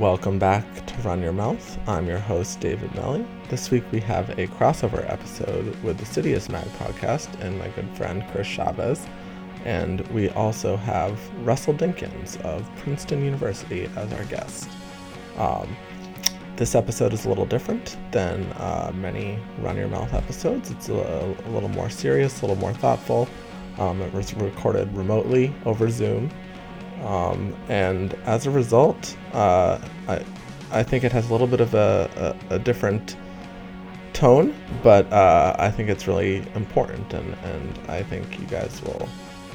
Welcome back to Run Your Mouth. I'm your host, David Melly. This week we have a crossover episode with the Citius Mag podcast and my good friend Chris Chavez. And we also have Russell Dinkins of Princeton University as our guest. Um, this episode is a little different than uh, many Run Your Mouth episodes. It's a, a, little more serious, a little more thoughtful. Um, it was recorded remotely over Zoom um, and as a result, uh, I, I think it has a little bit of a, a, a different tone, but uh, I think it's really important, and, and I think you guys will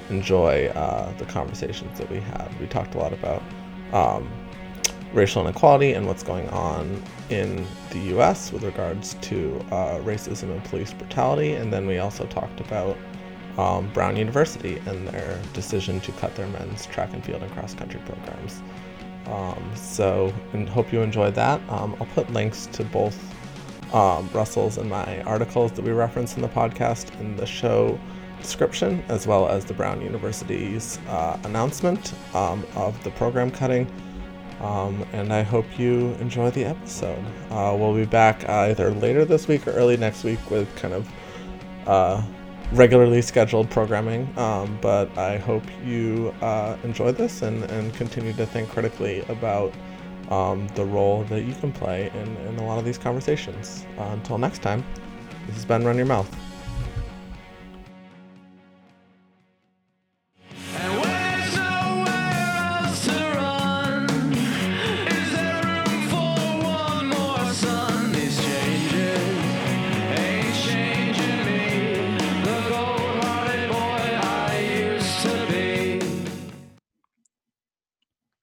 enjoy uh, the conversations that we had. We talked a lot about um, racial inequality and what's going on in the US with regards to uh, racism and police brutality, and then we also talked about um, Brown University and their decision to cut their men's track and field and cross country programs. Um, so, and hope you enjoyed that. Um, I'll put links to both um, Russell's and my articles that we reference in the podcast in the show description, as well as the Brown University's uh, announcement um, of the program cutting. Um, and I hope you enjoy the episode. Uh, we'll be back either later this week or early next week with kind of uh, regularly scheduled programming. Um, but I hope you uh, enjoy this and, and continue to think critically about um, the role that you can play in, in a lot of these conversations. Uh, until next time, this has been Run Your Mouth.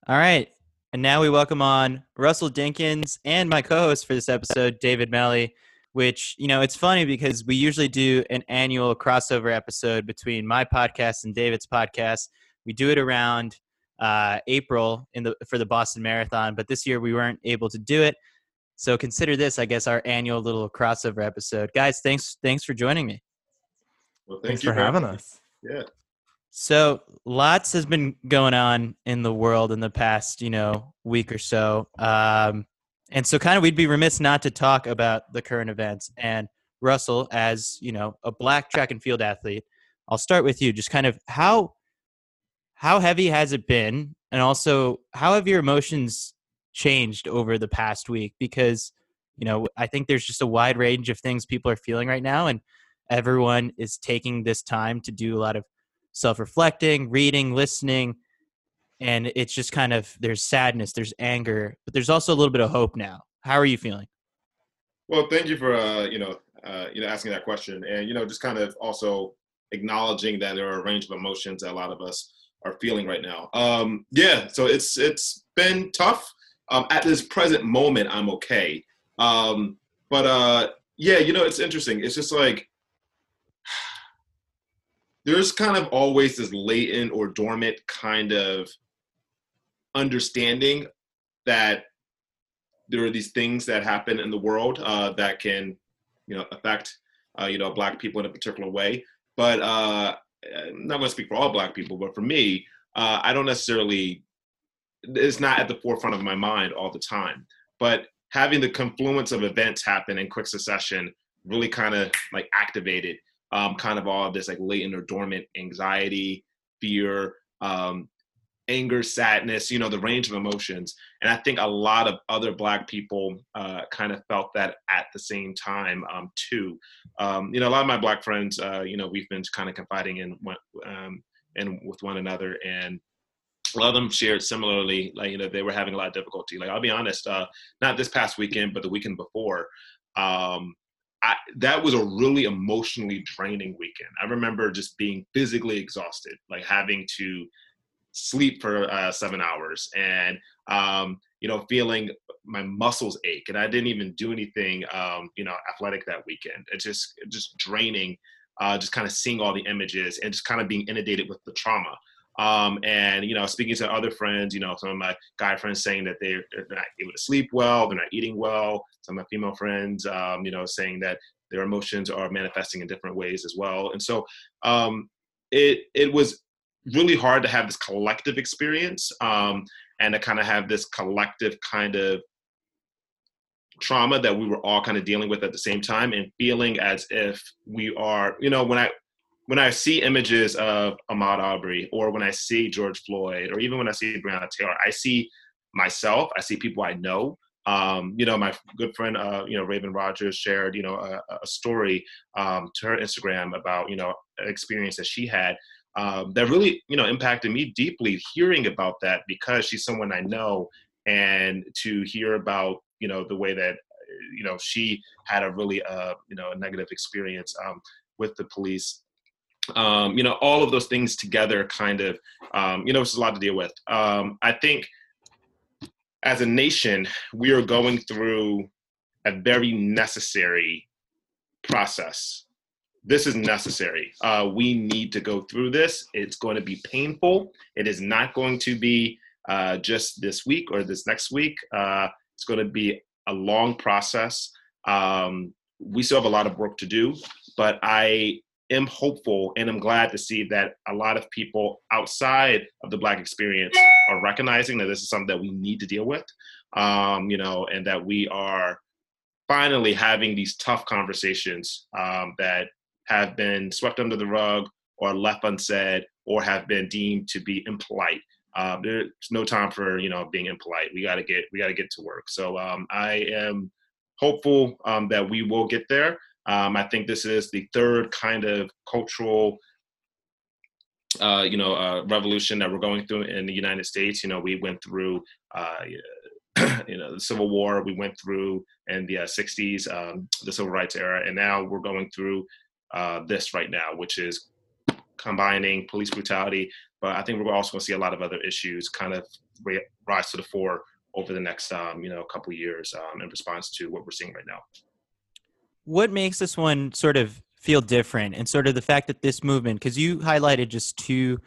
All right. And now we welcome on Russell Dinkins and my co host for this episode, David Melly, which, you know, it's funny because we usually do an annual crossover episode between my podcast and David's podcast. We do it around uh, April in the for the Boston Marathon, but this year we weren't able to do it. So consider this, I guess, our annual little crossover episode. Guys, thanks thanks for joining me. Well, thanks for having us. Yeah. So lots has been going on in the world in the past, you know, week or so. Um, and so kind of we'd be remiss not to talk about the current events. And Russell, as you know, a black track and field athlete, I'll start with you. Just kind of how how heavy has it been, and also how have your emotions changed over the past week? Because you know, I think there's just a wide range of things people are feeling right now, and everyone is taking this time to do a lot of self reflecting, reading, listening. And it's just kind of there's sadness, there's anger, but there's also a little bit of hope now. How are you feeling? Well, thank you for uh, you know uh, you know asking that question, and you know just kind of also acknowledging that there are a range of emotions that a lot of us are feeling right now. Um, yeah, so it's it's been tough. Um, at this present moment, I'm okay. Um, but uh, yeah, you know, it's interesting. It's just like there's kind of always this latent or dormant kind of understanding that there are these things that happen in the world uh, that can, you know, affect, uh, you know, black people in a particular way. But uh, I'm not going to speak for all black people, but for me, uh, I don't necessarily. It's not at the forefront of my mind all the time. But having the confluence of events happen in quick succession really kind of like activated um, kind of all of this like latent or dormant anxiety, fear, um, anger, sadness, you know, the range of emotions. And I think a lot of other Black people uh, kind of felt that at the same time um, too. Um, you know, a lot of my Black friends, uh, you know, we've been kind of confiding in um, with one another, and a lot of them shared similarly. Like you know, they were having a lot of difficulty. Like I'll be honest, uh, not this past weekend, but the weekend before. Um, I, that was a really emotionally draining weekend. I remember just being physically exhausted, like having to sleep for uh, seven hours and um, you know feeling my muscles ache and i didn't even do anything um, you know athletic that weekend it's just just draining uh, just kind of seeing all the images and just kind of being inundated with the trauma um, and you know, speaking to other friends, you know, some of my guy friends saying that they're, they're not able to sleep well, they're not eating well. Some of my female friends, um, you know, saying that their emotions are manifesting in different ways as well. And so um, it it was really hard to have this collective experience. Um, and to kind of have this collective kind of trauma that we were all kind of dealing with at the same time and feeling as if we are you know when i when i see images of ahmaud arbery or when i see george floyd or even when i see breonna taylor i see myself i see people i know um, you know, my good friend, uh, you know, Raevyn Rogers shared, you know, a, a story um, to her Instagram about, you know, an experience that she had um, that really, you know, impacted me deeply hearing about that because she's someone I know and to hear about, you know, the way that, you know, she had a really, uh, you know, a negative experience um, with the police um, you know, all of those things together kind of, um, you know, it's a lot to deal with. Um, I think as a nation, we are going through a very necessary process. This is necessary. Uh, we need to go through this. It's going to be painful. It is not going to be uh, just this week or this next week. Uh, it's going to be a long process. Um, we still have a lot of work to do, but I am hopeful and I'm glad to see that a lot of people outside of the Black experience are recognizing that this is something that we need to deal with, um, you know, and that we are finally having these tough conversations um, that have been swept under the rug or left unsaid or have been deemed to be impolite. Um, there's no time for you know being impolite. We got to get we got to get to work. So um, I am hopeful um, that we will get there. Um, I think this is the third kind of cultural, uh, you know, uh, revolution that we're going through in the United States. You know, we went through, uh, you know, the Civil War. We went through in the '60s, uh, um, the Civil Rights era, and now we're going through uh, this right now, which is combining police brutality. But I think we're also going to see a lot of other issues kind of rise to the fore over the next, um, you know, couple years um, in response to what we're seeing right now what makes this one sort of feel different and sort of the fact that this movement because you highlighted just two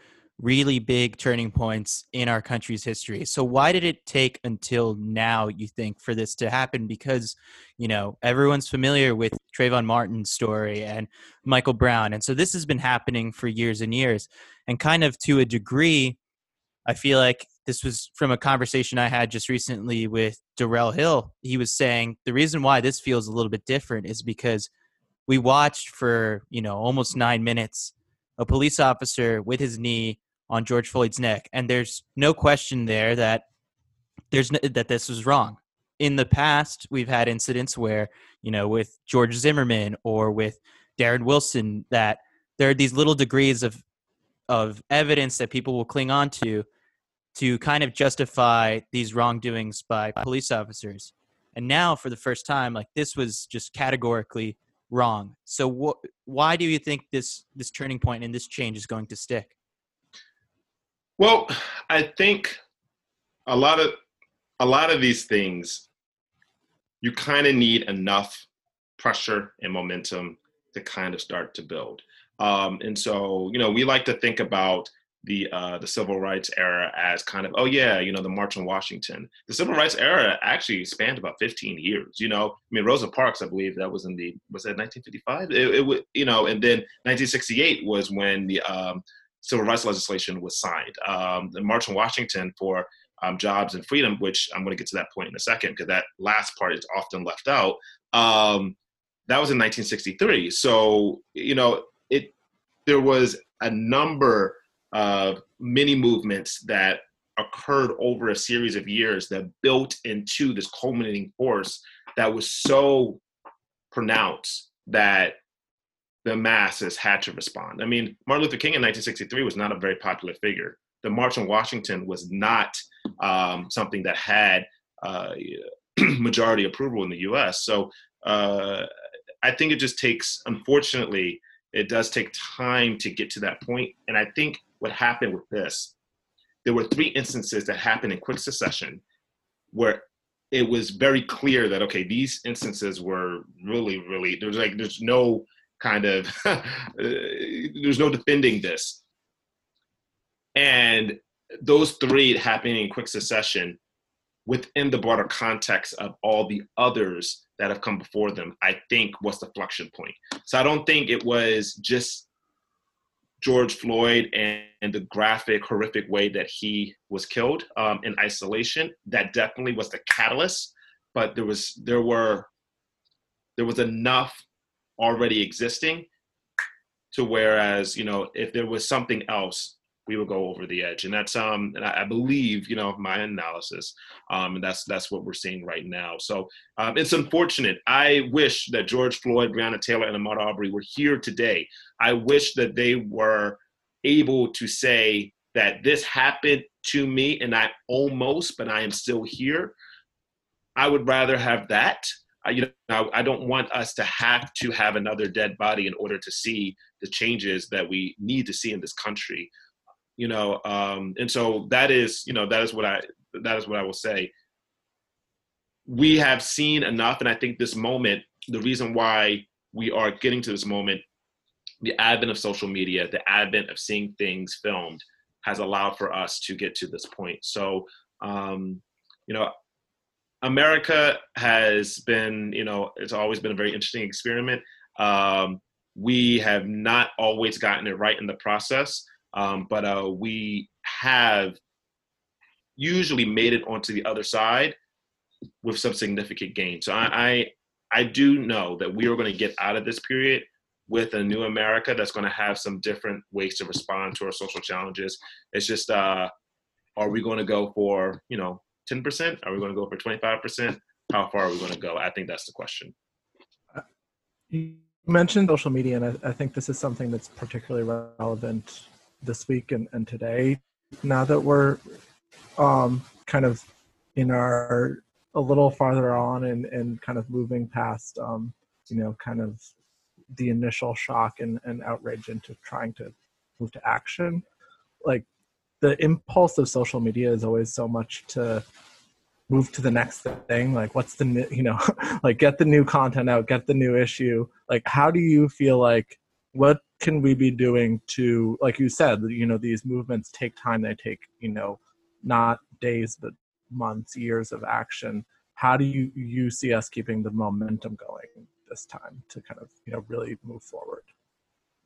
really big turning points in our country's history. So why did it take until now you think for this to happen? Because you know everyone's familiar with Trayvon Martin's story and Michael Brown. And so this has been happening for years and years. And kind of to a degree I feel like this was from a conversation I had just recently with Darrell Hill. He was saying the reason why this feels a little bit different is because we watched for, you know, almost nine minutes a police officer with his knee on George Floyd's neck. And there's no question there that there's no, that this was wrong. In the past, we've had incidents where, you know, with George Zimmerman or with Darren Wilson, that there are these little degrees of of evidence that people will cling on to to kind of justify these wrongdoings by police officers. And now, for the first time, like this was just categorically wrong. So, wh- why do you think this this turning point and this change is going to stick? Well, I think a lot of a lot of these things, you kind of need enough pressure and momentum to kind of start to build. Um, and so, you know, we like to think about the uh, the civil rights era as kind of oh yeah you know the march on washington. The civil rights era actually spanned about 15 years you know? I mean rosa parks i believe that was in the was that 1955 it, it was you know and then 1968 was when the um, civil rights legislation was signed. Um, the march on washington for um, jobs and freedom which i'm going to get to that point in a second because that last part is often left out um, that was in 1963 so you know it there was a number uh, many movements that occurred over a series of years that built into this culminating force that was so pronounced that the masses had to respond. I mean, Martin Luther King in 1963 was not a very popular figure. The March on Washington was not um, something that had uh, majority approval in the US. So uh, I think it just takes, unfortunately, it does take time to get to that point. And I think what happened with this, there were three instances that happened in quick succession where it was very clear that okay, these instances were really, really there's like there's no kind of uh, there's no defending this. And those three happening in quick succession within the broader context of all the others that have come before them, I think was the flexion point. So I don't think it was just George Floyd and, the graphic, horrific way that he was killed um, in isolation. That definitely was the catalyst. But there was there were there was enough already existing to whereas you know if there was something else we would go over the edge. And that's um and I, I believe you know my analysis um and that's that's what we're seeing right now. So um, it's unfortunate. I wish that george floyd breonna taylor and ahmaud arbery were here today. I wish that they were able to say that this happened to me and i almost but i am still here. I would rather have that. I, you know, I don't want us to have to have another dead body in order to see the changes that we need to see in this country. You know, um, and so that is, you know, that is what I that is what I will say. We have seen enough, and I think this moment, the reason why we are getting to this moment, the advent of social media, the advent of seeing things filmed, has allowed for us to get to this point. So, um, you know, America has been, you know, it's always been a very interesting experiment. Um, we have not always gotten it right in the process, um, but uh, we have usually made it onto the other side with some significant gain. So I, I, I do know that we are going to get out of this period with a new America that's going to have some different ways to respond to our social challenges. It's just, uh, are we going to go for, you know, 10%? Are we going to go for 25%? How far are we going to go? I think that's the question. You mentioned social media, and I, I think this is something that's particularly relevant this week and, and today. Now that we're um, kind of in our a little farther on and, and kind of moving past, um, you know, kind of the initial shock and, and outrage into trying to move to action, like the impulse of social media is always so much to move to the next thing like what's the you know like get the new content out get the new issue like how do you feel like what can we be doing to like you said you know these movements take time they take you know not days but months years of action how do you you see us keeping the momentum going this time to kind of you know really move forward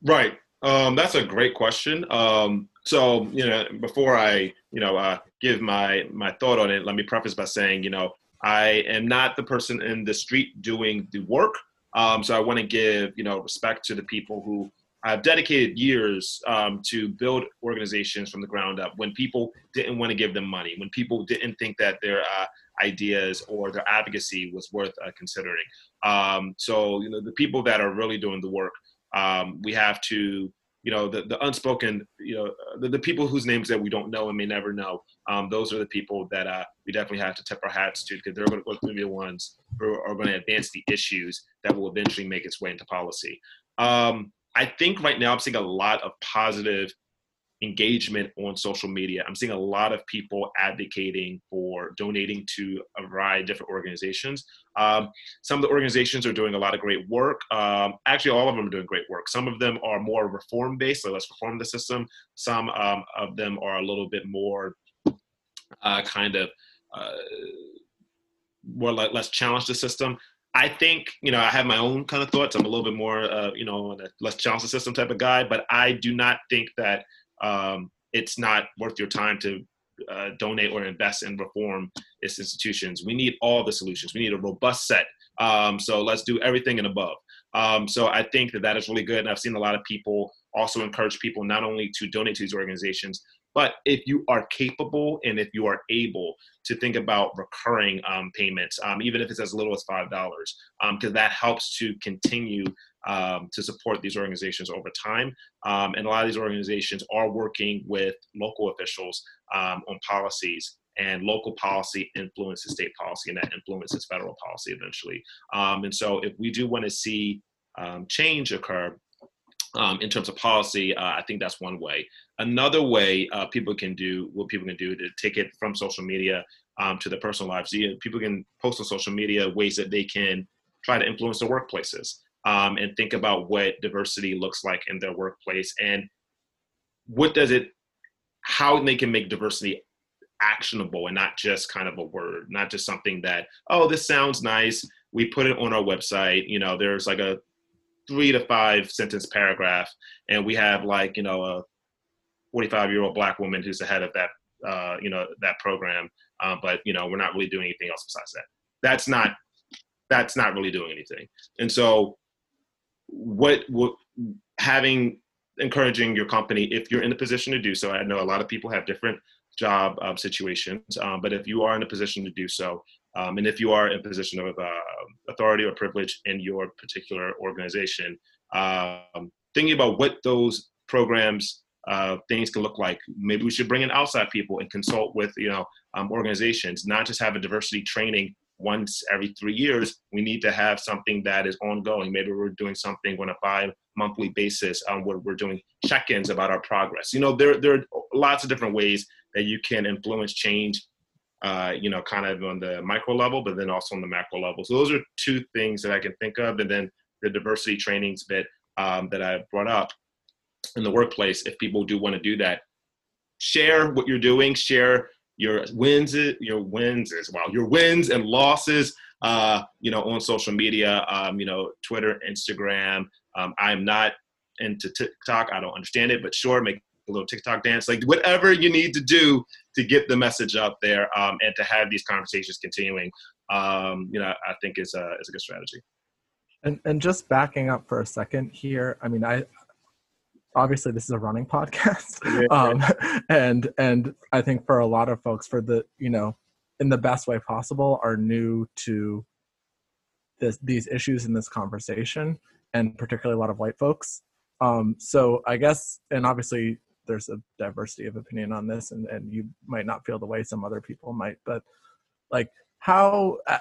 right um, that's a great question. Um, so, you know, before I, you know, uh, give my my thought on it, let me preface by saying, you know, I am not the person in the street doing the work. Um, so I want to give, you know, respect to the people who have dedicated years um, to build organizations from the ground up. When people didn't want to give them money, when people didn't think that their uh, ideas or their advocacy was worth uh, considering. Um, so, you know, the people that are really doing the work um, we have to you know the, the unspoken you know the, the people whose names that we don't know and may never know um, those are the people that uh, we definitely have to tip our hats to because they're going to be the ones who are going to advance the issues that will eventually make its way into policy um, i think right now i'm seeing a lot of positive engagement on social media. I'm seeing a lot of people advocating for donating to a variety of different organizations. Um, some of the organizations are doing a lot of great work. Um, actually, all of them are doing great work. Some of them are more reform based, so let's reform the system. Some um, of them are a little bit more uh, kind of uh, more like let's challenge the system. I think, you know, I have my own kind of thoughts. I'm a little bit more, uh, you know, let's challenge system type of guy, but I do not think that um, it's not worth your time to uh, donate or invest in reform its institutions. We need all the solutions. We need a robust set. Um, so let's do everything and above. Um, so I think that that is really good. And I've seen a lot of people also encourage people not only to donate to these organizations, but if you are capable and if you are able to think about recurring um, payments, um, even if it's as little as $5, because um, that helps to continue um, to support these organizations over time. Um, and a lot of these organizations are working with local officials um, on policies and local policy influences state policy and that influences federal policy eventually. Um, and so if we do want to see um, change occur, um, in terms of policy, uh, I think that's one way. Another way uh, people can do what people can do to take it from social media um, to their personal lives. People can post on social media ways that they can try to influence their workplaces um, and think about what diversity looks like in their workplace and what does it how they can make diversity actionable and not just kind of a word not just something that oh this sounds nice we put it on our website you know there's like a three to five sentence paragraph, and we have like you know a 45 year old black woman who's the head of that uh, you know that program, um, but you know we're not really doing anything else besides that. That's not that's not really doing anything. And so, what what having encouraging your company if you're in a position to do so. I know a lot of people have different job um, situations, um, but if you are in a position to do so, um, and if you are in position of uh, authority or privilege in your particular organization, um, thinking about what those programs uh, things can look like. Maybe we should bring in outside people and consult with you know um, organizations, not just have a diversity training once every three years. We need to have something that is ongoing. Maybe we're doing something on a five monthly basis um, where we're doing check-ins about our progress. You know, there there are lots of different ways that you can influence change uh, you know, kind of on the micro level, but then also on the macro level. So those are two things that I can think of. And then the diversity trainings bit um, that I brought up in the workplace, if people do want to do that, share what you're doing, share your wins, your wins as well, your wins and losses, uh, you know, on social media, um, you know, Twitter, Instagram. Um, I'm not into TikTok. I don't understand it, but sure, make a little TikTok dance, like whatever you need to do to get the message out there um, and to have these conversations continuing. Um, you know, I think is a is a good strategy. And and just backing up for a second here, I mean, I obviously this is a running podcast, um, and and I think for a lot of folks, for the you know, in the best way possible, are new to this these issues in this conversation, and particularly a lot of white folks. Um, so I guess, and obviously there's a diversity of opinion on this and, and you might not feel the way some other people might but like how uh,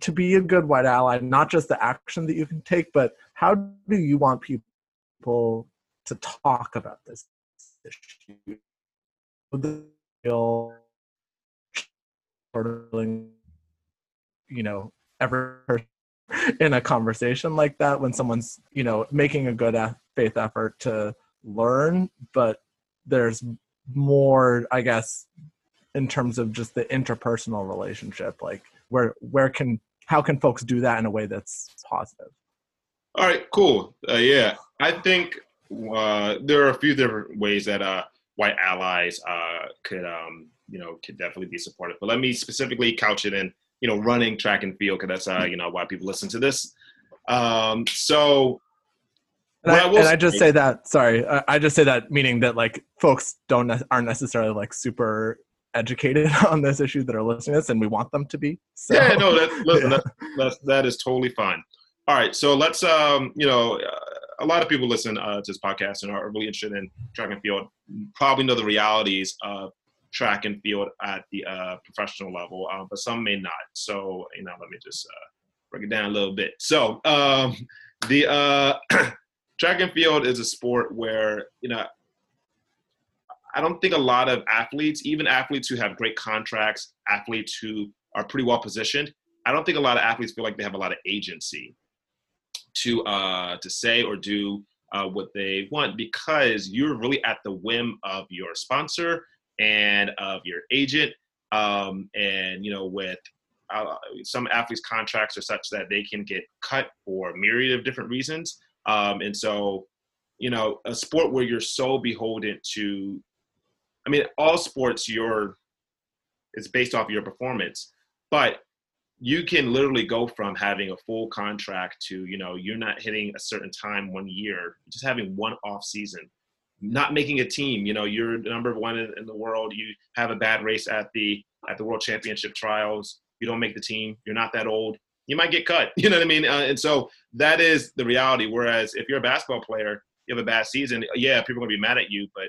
to be a good white ally not just the action that you can take but how do you want people to talk about this issue? You know ever in a conversation like that when someone's you know making a good faith effort to learn, but there's more, I guess, in terms of just the interpersonal relationship. Like where where can how can folks do that in a way that's positive? All right, cool. Uh, yeah, I think uh, there are a few different ways that uh, white allies uh, could, um, you know, could definitely be supportive. But let me specifically couch it in, you know, running track and field because that's, uh, you know, why people listen to this. Um, so and, I, and I, just say that. Sorry, I, just say that meaning that like folks don't aren't necessarily like super educated on this issue that are listening to this, and we want them to be. So, yeah, no, that's, listen, yeah. That, that's that is totally fine. All right, so let's um, you know, a lot of people listen uh, to this podcast and are really interested in track and field. Probably know the realities of track and field at the uh, professional level, uh, but some may not. So you know, let me just uh, break it down a little bit. So um, the uh, track and field is a sport where you know I don't think a lot of athletes, even athletes who have great contracts, athletes who are pretty well positioned, I don't think a lot of athletes feel like they have a lot of agency to uh, to say or do uh, what they want because you're really at the whim of your sponsor and of your agent. Um, and you know, with uh, some athletes' contracts are such that they can get cut for myriad of different reasons. Um, and so, you know, a sport where you're so beholden to, I mean, all sports, you're, it's based off your performance, but you can literally go from having a full contract to, you know, you're not hitting a certain time one year, just having one off season, not making a team. You know, you're number one in, in the world. You have a bad race at the at the World Championship trials. You don't make the team. You're not that old you might get cut. You know what I mean? Uh, and so that is the reality. Whereas if you're a basketball player, you have a bad season, yeah, people are gonna be mad at you, but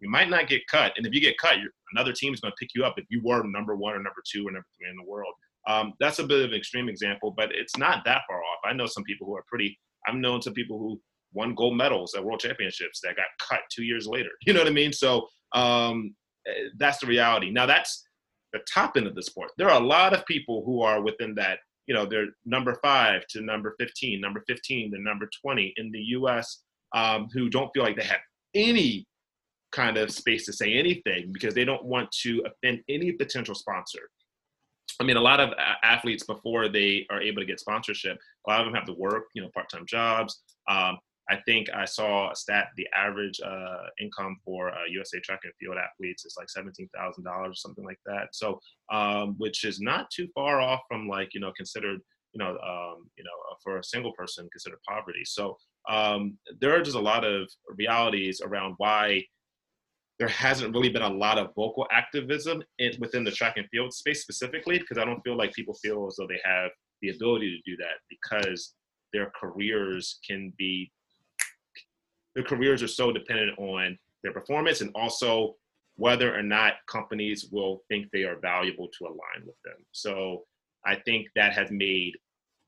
you might not get cut. And if you get cut, another team is gonna pick you up if you were number one or number two or number three in the world. Um, that's a bit of an extreme example, but it's not that far off. I know some people who are pretty. I've known some people who won gold medals at world championships that got cut two years later. You know what I mean? So um, eh, that's the reality. Now that's the top end of the sport. There are a lot of people who are within that you know, they're number five to number 15, number 15 to number 20 in the US um, who don't feel like they have any kind of space to say anything because they don't want to offend any potential sponsor. I mean, a lot of athletes before they are able to get sponsorship, a lot of them have to work, you know, part-time jobs. Um, I think I saw a stat: the average uh, income for uh, USA track and field athletes is like seventeen thousand dollars, or something like that. So, um, which is not too far off from like you know considered you know um, you know uh, for a single person considered poverty. So um, there are just a lot of realities around why there hasn't really been a lot of vocal activism in, within the track and field space specifically because I don't feel like people feel as though they have the ability to do that because their careers can be their careers are so dependent on their performance and also whether or not companies will think they are valuable to align with them. So I think that has made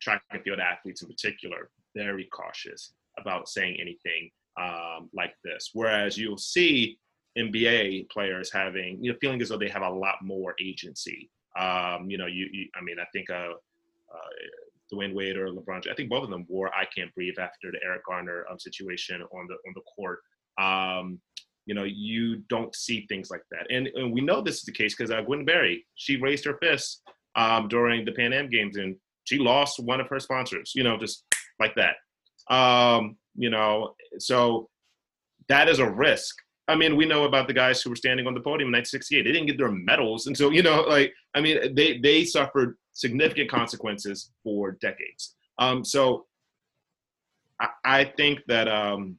track and field athletes in particular very cautious about saying anything um, like this. Whereas you'll see NBA players having, you know, feeling as though they have a lot more agency. Um, you know, you, you, I mean, I think uh, uh, Dwyane Wade or LeBron, I think both of them wore "I Can't Breathe" after the Eric Garner um, situation on the on the court. Um, you know, you don't see things like that, and, and we know this is the case because uh, Gwen Berry, she raised her fist um, during the Pan Am Games, and she lost one of her sponsors. You know, just like that. Um, you know, so that is a risk. I mean, we know about the guys who were standing on the podium in 1968. They didn't get their medals, and so you know, like I mean, they they suffered significant consequences for decades. Um, so I, I, think that um,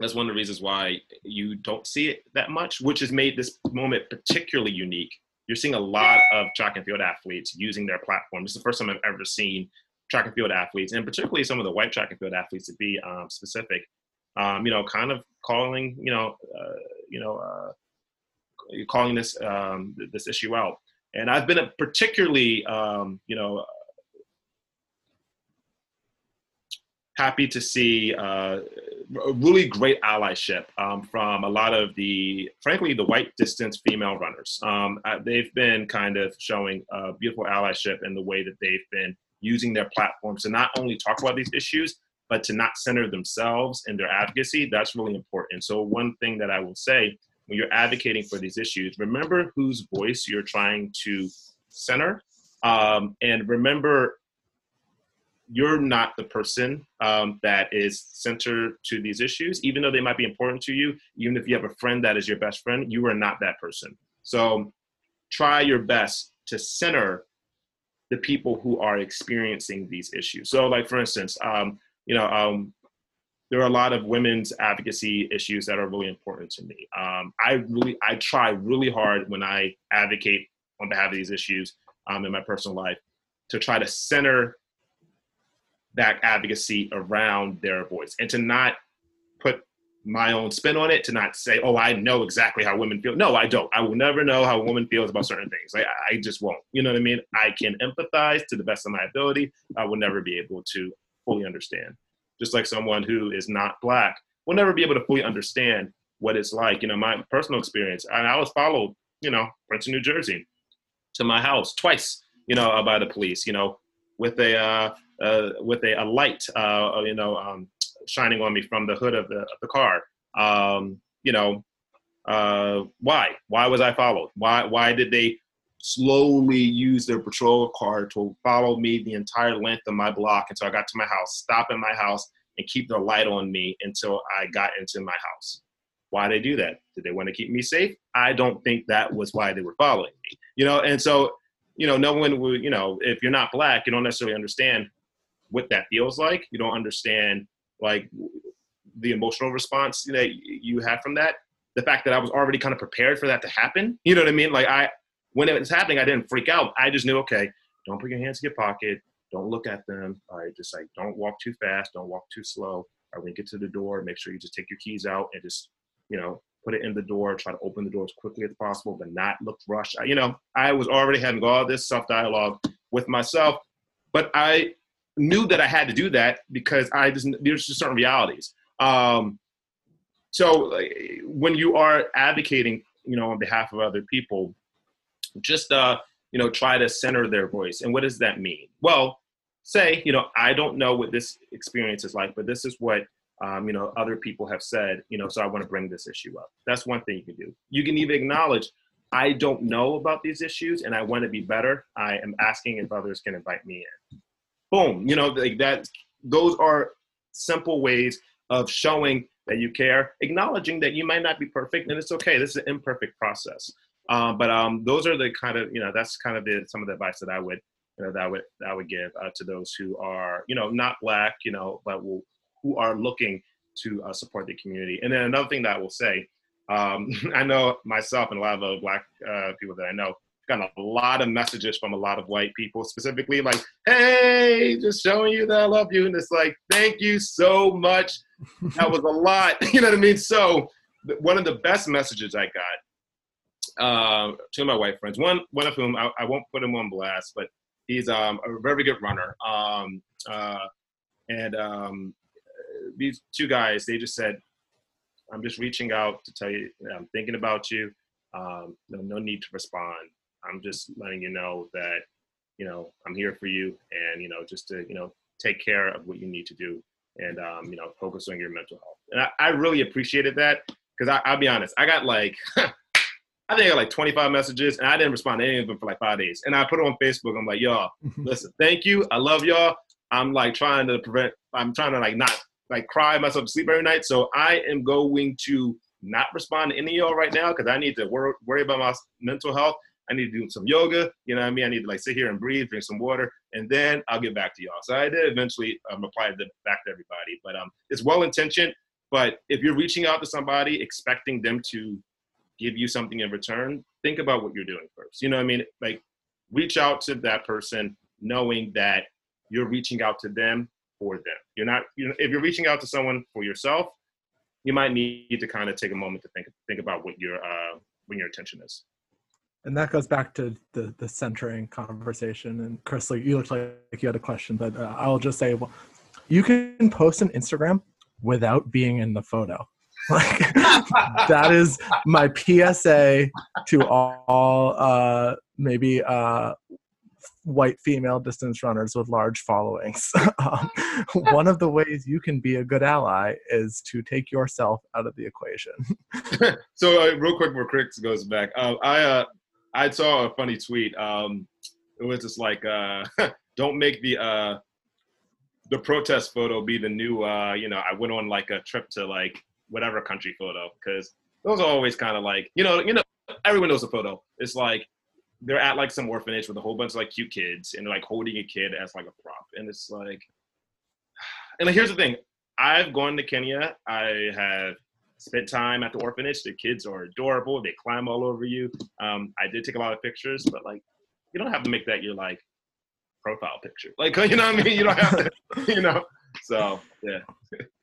that's one of the reasons why you don't see it that much, which has made this moment particularly unique. You're seeing a lot of track and field athletes using their platform. This is the first time I've ever seen track and field athletes, and particularly some of the white track and field athletes, to be um, specific, um, you know, kind of calling, you know, uh, you know, uh, calling this um, this issue out. And I've been particularly, um, you know, happy to see uh, a really great allyship um, from a lot of the, frankly, the white distance female runners. Um, they've been kind of showing beautiful allyship in the way that they've been using their platforms to not only talk about these issues, but to not center themselves in their advocacy. That's really important. So, one thing that I will say when you're advocating for these issues, remember whose voice you're trying to center. Um, and remember, you're not the person um, that is centered to these issues, even though they might be important to you. Even if you have a friend that is your best friend, you are not that person. So try your best to center the people who are experiencing these issues. So, like for instance, um, you know, um, there are a lot of women's advocacy issues that are really important to me. Um, I really, I try really hard when I advocate on behalf of these issues um, in my personal life to try to center that advocacy around their voice and to not put my own spin on it to not say oh i know exactly how women feel. No i don't. I will never know how a woman feels about certain things. I just won't. You know what i mean? I can empathize to the best of my ability. I will never be able to fully understand just like someone who is not black will never be able to fully understand what it's like. You know, my personal experience, and I was followed, you know, Princeton, New Jersey, to my house twice, you know, uh, by the police, you know, with a uh, uh, with a, a light, uh, you know, um, shining on me from the hood of the, of the car. Um, you know, uh, why? Why was I followed? Why? Why did they slowly use their patrol car to follow me the entire length of my block until I got to my house, stop in my house, and keep their light on me until I got into my house. Why they do that? Did they want to keep me safe? I don't think that was why they were following me. You know, and so, you know, no one would, you know, if you're not black, you don't necessarily understand what that feels like. You don't understand like the emotional response that you have from that. The fact that I was already kind of prepared for that to happen. You know what I mean? Like I when it was happening, I didn't freak out. I just knew, okay, don't put your hands in your pocket. Don't look at them. Right, just like don't walk too fast. Don't walk too slow. Or when you get to the door, make sure you just take your keys out and just, you know, put it in the door. Try to open the door as quickly as possible, but not look rushed. You know, I was already having all this self dialogue with myself, but I knew that I had to do that because I just there's just certain realities. Um, so when you are advocating, you know, on behalf of other people, just uh, you know try to center their voice. And what does that mean? Well, say you know I don't know what this experience is like, but this is what um, you know other people have said. You know, so I want to bring this issue up. That's one thing you can do. You can even acknowledge I don't know about these issues and I want to be better, I am asking if others can invite me in. Boom. You know, like that. Those are simple ways of showing that you care, acknowledging that you might not be perfect, and it's okay. This is an imperfect process. Um, but um, those are the kind of you know that's kind of the, some of the advice that I would you know that I would that I would give uh, to those who are you know not black you know but will, who are looking to uh, support the community. And then another thing that I will say, um, I know myself and a lot of black uh, people that I know gotten a lot of messages from a lot of white people, specifically like, "Hey, just showing you that I love you," and it's like, "Thank you so much. That was a lot." you know what I mean? So one of the best messages I got uh, two of my white friends, one one of whom I, I, won't put him on blast, but he's um, a very good runner, um, uh, and um, these two guys, they just said, "I'm just reaching out to tell you, I'm thinking about you. Um, no, no need to respond. I'm just letting you know that, you know, I'm here for you, and you know, just to you know, take care of what you need to do, and um, you know, focus on your mental health. And I, I really appreciated that because I'll be honest, I got like. I think I got like 25 messages, and I didn't respond to any of them for like five days. And I put it on Facebook. I'm like, y'all, listen, thank you. I love y'all. I'm like trying to prevent. I'm trying to like not like cry myself to sleep every night. So I am going to not respond to any of y'all right now because I need to wor- worry about my mental health. I need to do some yoga. You know what I mean? I need to like sit here and breathe, drink some water, and then I'll get back to y'all. So I did eventually um, reply to, back to everybody. But um, it's well intentioned. But if you're reaching out to somebody expecting them to give you something in return, think about what you're doing first. You know what I mean? Like reach out to that person knowing that you're reaching out to them for them. You're not, you know, if you're reaching out to someone for yourself, you might need to kind of take a moment to think think about what your uh, when your attention is. And that goes back to the the centering conversation. And Chris, like, you looked like you had a question, but uh, I'll just say, well, you can post an Instagram without being in the photo. Like that is my PSA to all uh, maybe uh, white female distance runners with large followings. um, one of the ways you can be a good ally is to take yourself out of the equation. so, uh, real quick, before Chris goes back, uh, I uh, I saw a funny tweet. Um, it was just like, uh, "Don't make the uh, the protest photo be the new." Uh, you know, I went on like a trip to like whatever country photo because those are always kind of like you know you know everyone knows a photo. It's like they're at like some orphanage with a whole bunch of like cute kids and like holding a kid as like a prop. And it's like and like here's the thing. I've gone to kenya. I have spent time at the orphanage. The kids are adorable. They climb all over you. Um, i did take a lot of pictures but like you don't have to make that your like profile picture. Like you know what i mean? You don't have to you know? So yeah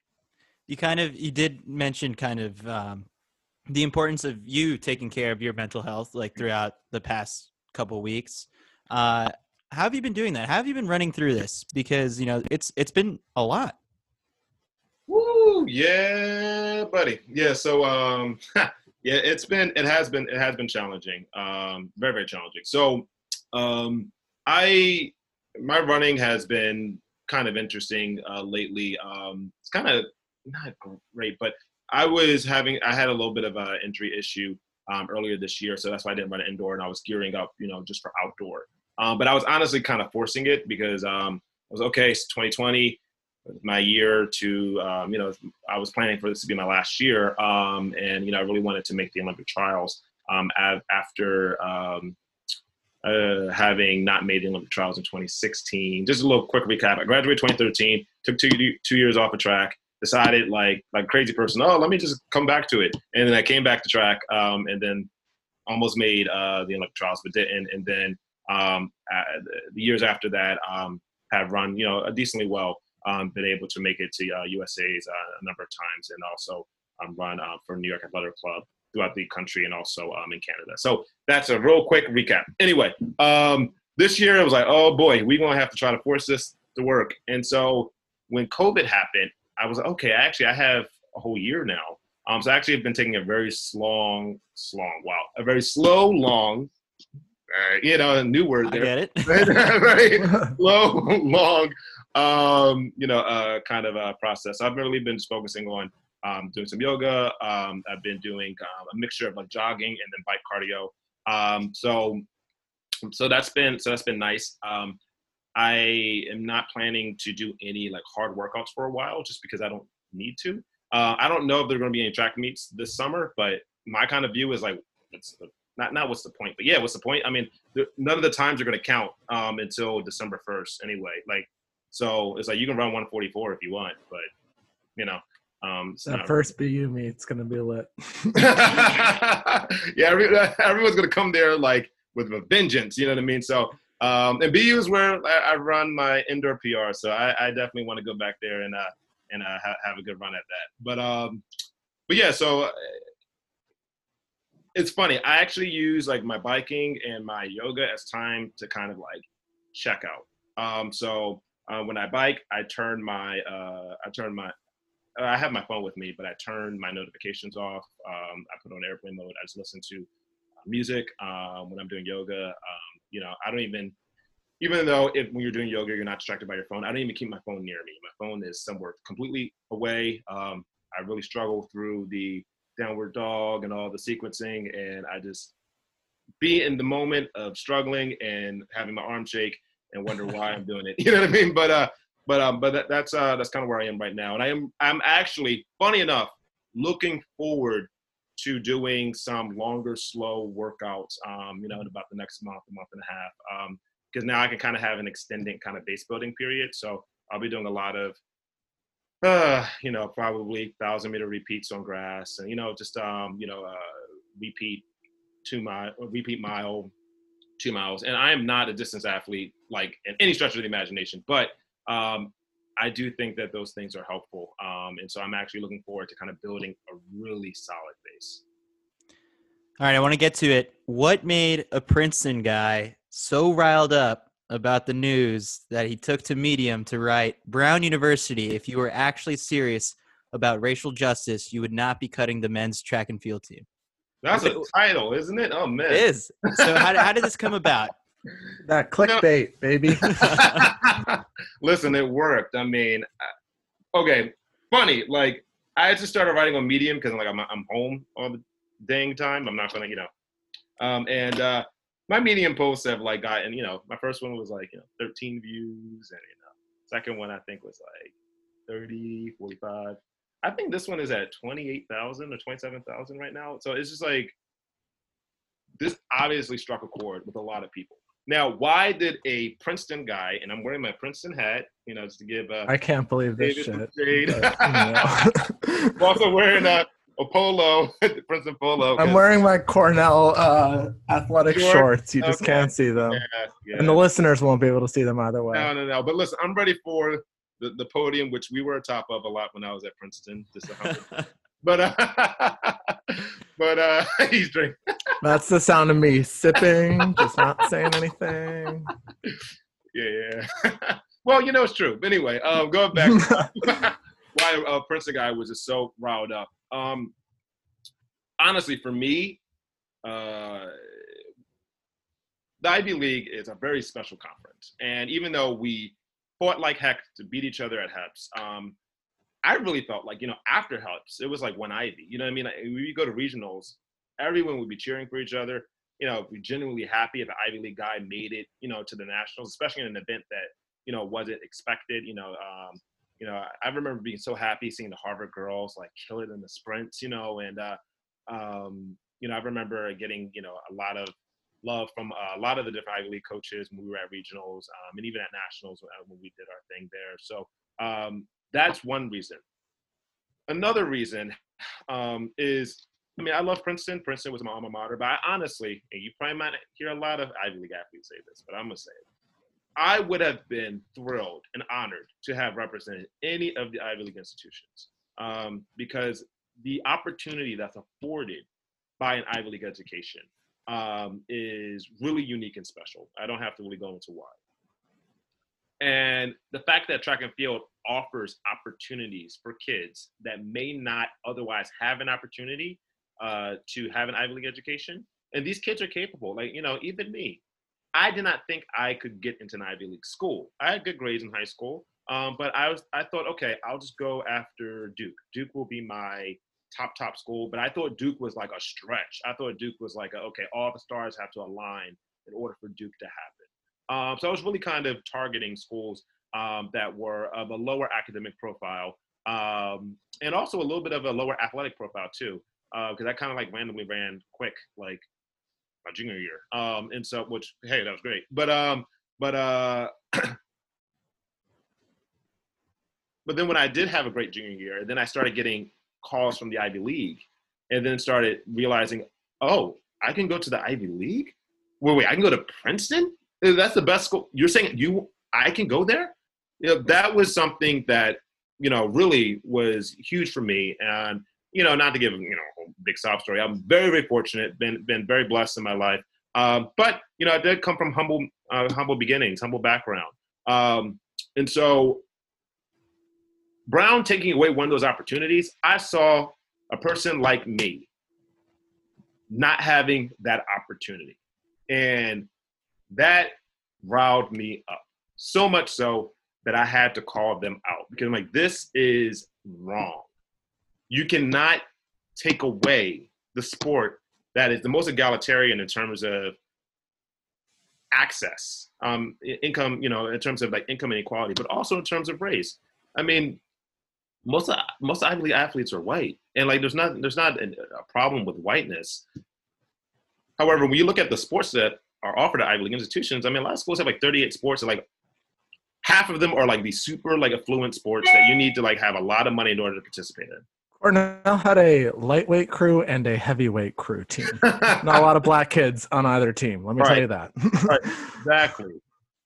you kind of you did mention kind of um, the importance of you taking care of your mental health like throughout the past couple weeks. Uh how have you been doing that? How have you been running through this? Because you know it's it's been a lot. Woo, yeah buddy. Yeah so um yeah it's been it has been it has been challenging. Um very very challenging. So um i my running has been kind of interesting uh lately. Um it's kind of not great but I was having I had a little bit of an injury issue um, earlier this year, so that's why I didn't run it indoor, and I was gearing up, you know, just for outdoor. Um, but I was honestly kind of forcing it because um, I was okay. It's 2020, my year to, um, you know, I was planning for this to be my last year, um, and you know, I really wanted to make the Olympic trials um, after uh, having not made the Olympic trials in 2016. Just a little quick recap: I graduated 2013, took two two years off of track decided like like crazy person, oh, let me just come back to it. And then I came back to track, um, and then almost made uh, the Olympic trials, but didn't. And then um, uh, the years after that, um, have run you know decently well. Um, been able to make it to uh, USA's uh, a number of times, and also um, run uh, for New York Athletic Club throughout the country and also um, in Canada. So that's a real quick recap. Anyway, um, this year it was like, oh boy, we're gonna have to try to force this to work. And so when COVID happened, I was okay, actually, I have a whole year now. Um, so I actually have been taking a very long, long, wow, a very slow, long, uh, you know, a new word there. I get it. very slow, long, um, you know, uh, kind of a process. I've really been just focusing on um, doing some yoga. Um, I've been doing um, a mixture of like jogging and then bike cardio. Um, so so that's been so that's been nice. Um, I am not planning to do any like hard workouts for a while, just because I don't need to. Uh, I don't know if there are going to be any track meets this summer, but my kind of view is like, it's not not what's the point, but yeah, what's the point? I mean, none of the times are going to count um, until December first anyway. Like, so it's like you can run 144 if you want, but you know, um, that first BU meet's going to be lit. yeah, every, everyone's going to come there like with a vengeance. You know what I mean? So um, and BU is where I, I, run my indoor PR, so I, I definitely want to go back there and uh, and uh, ha- have a good run at that. But um, but yeah, so uh, it's funny. I actually use like my biking and my yoga as time to kind of like check out. Um, so uh, when I bike, I turn my uh, I turn my I have my phone with me, but I turn my notifications off. Um, I put on airplane mode. I just listen to music um, when I'm doing yoga. Um, you know, I don't even, even though if when you're doing yoga, you're not distracted by your phone, I don't even keep my phone near me. My phone is somewhere completely away. Um, I really struggle through the downward dog and all the sequencing, and I just be in the moment of struggling and having my arm shake and wonder why I'm doing it. You know what I mean? But uh, but um, but that, that's uh, that's kind of where I am right now, and I am I'm actually funny enough looking forward to doing some longer, slow workouts, um, you know, in about the next month, a month and a half. Because um, now I can kind of have an extended kind of base building period. So I'll be doing a lot of, uh, you know, probably thousand meter repeats on grass, and you know, just um, you know, uh, repeat two mile, repeat mile, two miles. And I am not a distance athlete, like in any stretch of the imagination, but um, I do think that those things are helpful. Um, and so I'm actually looking forward to kind of building a really solid base. All right, I want to get to it. What made a Princeton guy so riled up about the news that he took to Medium to write Brown University, if you were actually serious about racial justice, you would not be cutting the men's track and field team? That's a title, isn't it? Oh, man. It is. So, how, how did this come about? That clickbait, no. baby. Listen, it worked. I mean, uh, okay, funny. Like, I just started writing on Medium because I'm like I'm, I'm home all the dang time. I'm not gonna, you know. Um, and uh, my Medium posts have like gotten, you know, my first one was like you know 13 views, and you know, second one I think was like 30, 45. I think this one is at 28,000 or 27,000 right now. So it's just like this obviously struck a chord with a lot of people. Now, why did a Princeton guy, and I'm wearing my Princeton hat, you know, just to give. Uh, I can't believe this David shit. But, I'm also wearing a, a polo, Princeton polo. I'm wearing my Cornell uh, athletic shorts. shorts. You just okay. can't see them, yeah, yeah. and the listeners won't be able to see them either way. No, no, no. But listen, I'm ready for the, the podium, which we were atop of a lot when I was at Princeton. Just a but uh, but uh, he's drinking. That's the sound of me sipping, just not saying anything. Yeah, yeah. well, you know it's true. But anyway, um, going back, why uh, Princeton guy was just so riled up. Um, honestly, for me, uh, the Ivy League is a very special conference, and even though we fought like heck to beat each other at HEPS, um, I really felt like, you know, after HEPS, it was like one Ivy. You know what I mean? Like, you go to regionals, everyone would be cheering for each other. You know, be genuinely happy if an Ivy League guy made it, you know, to the nationals, especially in an event that, you know, wasn't expected. You know, um, you know, I remember being so happy seeing the Harvard girls like kill it in the sprints, you know, and uh, um, you know, I remember getting, you know, a lot of love from uh, a lot of the different Ivy League coaches when we were at regionals um, and even at nationals uh, when we did our thing there. So um, that's one reason. Another reason um, is, I mean, I love Princeton. Princeton was my alma mater, but I honestly, and you probably might hear a lot of Ivy League athletes say this, but I'm gonna say it. I would have been thrilled and honored to have represented any of the Ivy League institutions um, because the opportunity that's afforded by an Ivy League education um, is really unique and special. I don't have to really go into why. And the fact that track and field offers opportunities for kids that may not otherwise have an opportunity uh, to have an Ivy League education. And these kids are capable. Like, you know, even me, I did not think I could get into an Ivy League school. I had good grades in high school, um, but I was I thought, okay, I'll just go after Duke. Duke will be my top top school, but I thought Duke was like a stretch. I thought Duke was like a, okay, all the stars have to align in order for Duke to happen. Um, so I was really kind of targeting schools um, that were of a lower academic profile um, and also a little bit of a lower athletic profile too, because uh, I kind of like randomly ran quick like my junior year. Um, and so, which hey, that was great. But um, but uh, but then when I did have a great junior year, then I started getting calls from the Ivy League, and then started realizing, oh, I can go to the Ivy League. Wait, wait, I can go to Princeton. That's the best school. You're saying you, I can go there. You know, that was something that you know really was huge for me, and you know, not to give you know a big sob story. I'm very, very fortunate. Been been very blessed in my life. Um, but you know, I did come from humble, uh, humble beginnings, humble background, um, and so Brown taking away one of those opportunities, I saw a person like me not having that opportunity, and that riled me up so much so that I had to call them out because I'm like, this is wrong you cannot take away the sport that is the most egalitarian in terms of access, um, income, you know, in terms of like income inequality, but also in terms of race. I mean, most of, most Ivy League athletes are white, and like there's not there's not a problem with whiteness. However, when you look at the sports that are offered at Ivy League institutions, I mean, a lot of schools have like 38 sports, and like half of them are like these super like affluent sports that you need to like have a lot of money in order to participate in. Cornell had a lightweight crew and a heavyweight crew team. Not a lot of black kids on either team. Let me right. tell you that. right. Exactly.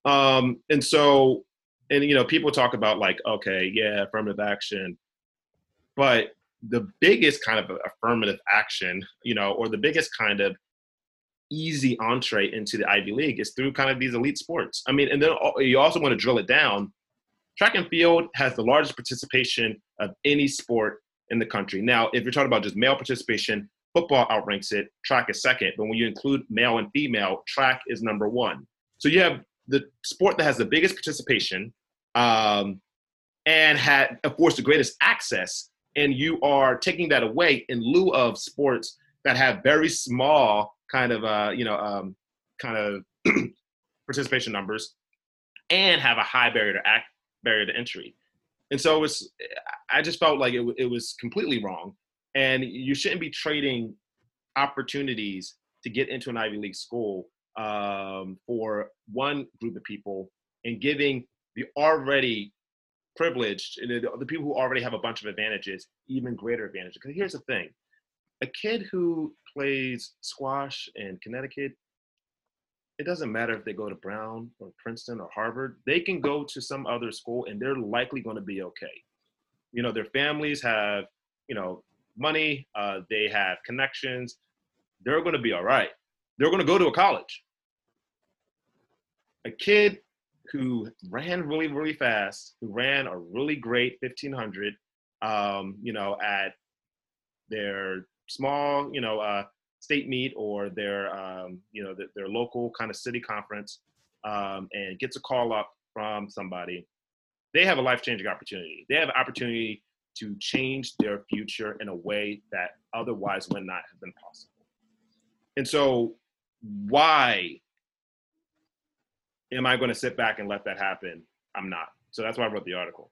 Um, and so, and you know, people talk about like, okay, yeah, affirmative action, but the biggest kind of affirmative action, you know, or the biggest kind of easy entree into the Ivy League is through kind of these elite sports. I mean, and then you also want to drill it down. Track and field has the largest participation of any sport in the country. Now, if you're talking about just male participation, football outranks it, track is second. But when you include male and female, track is number one. So you have the sport that has the biggest participation um, and had, of course, the greatest access. And you are taking that away in lieu of sports that have very small kind of, uh, you know, um, kind of participation numbers and have a high barrier to act, barrier to entry. And so it was, I just felt like it, it was completely wrong. And you shouldn't be trading opportunities to get into an Ivy League school um, for one group of people and giving the already privileged, the, the people who already have a bunch of advantages, even greater advantages. Because here's the thing a kid who plays squash in Connecticut it doesn't matter if they go to Brown or Princeton or Harvard, they can go to some other school and they're likely going to be okay. You know, their families have, you know, money, uh, they have connections, they're going to be all right. They're going to go to a college. A kid who ran really, really fast, who ran a really great 1500, um, you know, at their small, you know, uh, state meet or their um, you know their, their, local kind of city conference um, and gets a call up from somebody they have a life-changing opportunity. They have an opportunity to change their future in a way that otherwise would not have been possible. And so why am i going to sit back and let that happen? I'm not. So that's why i wrote the article.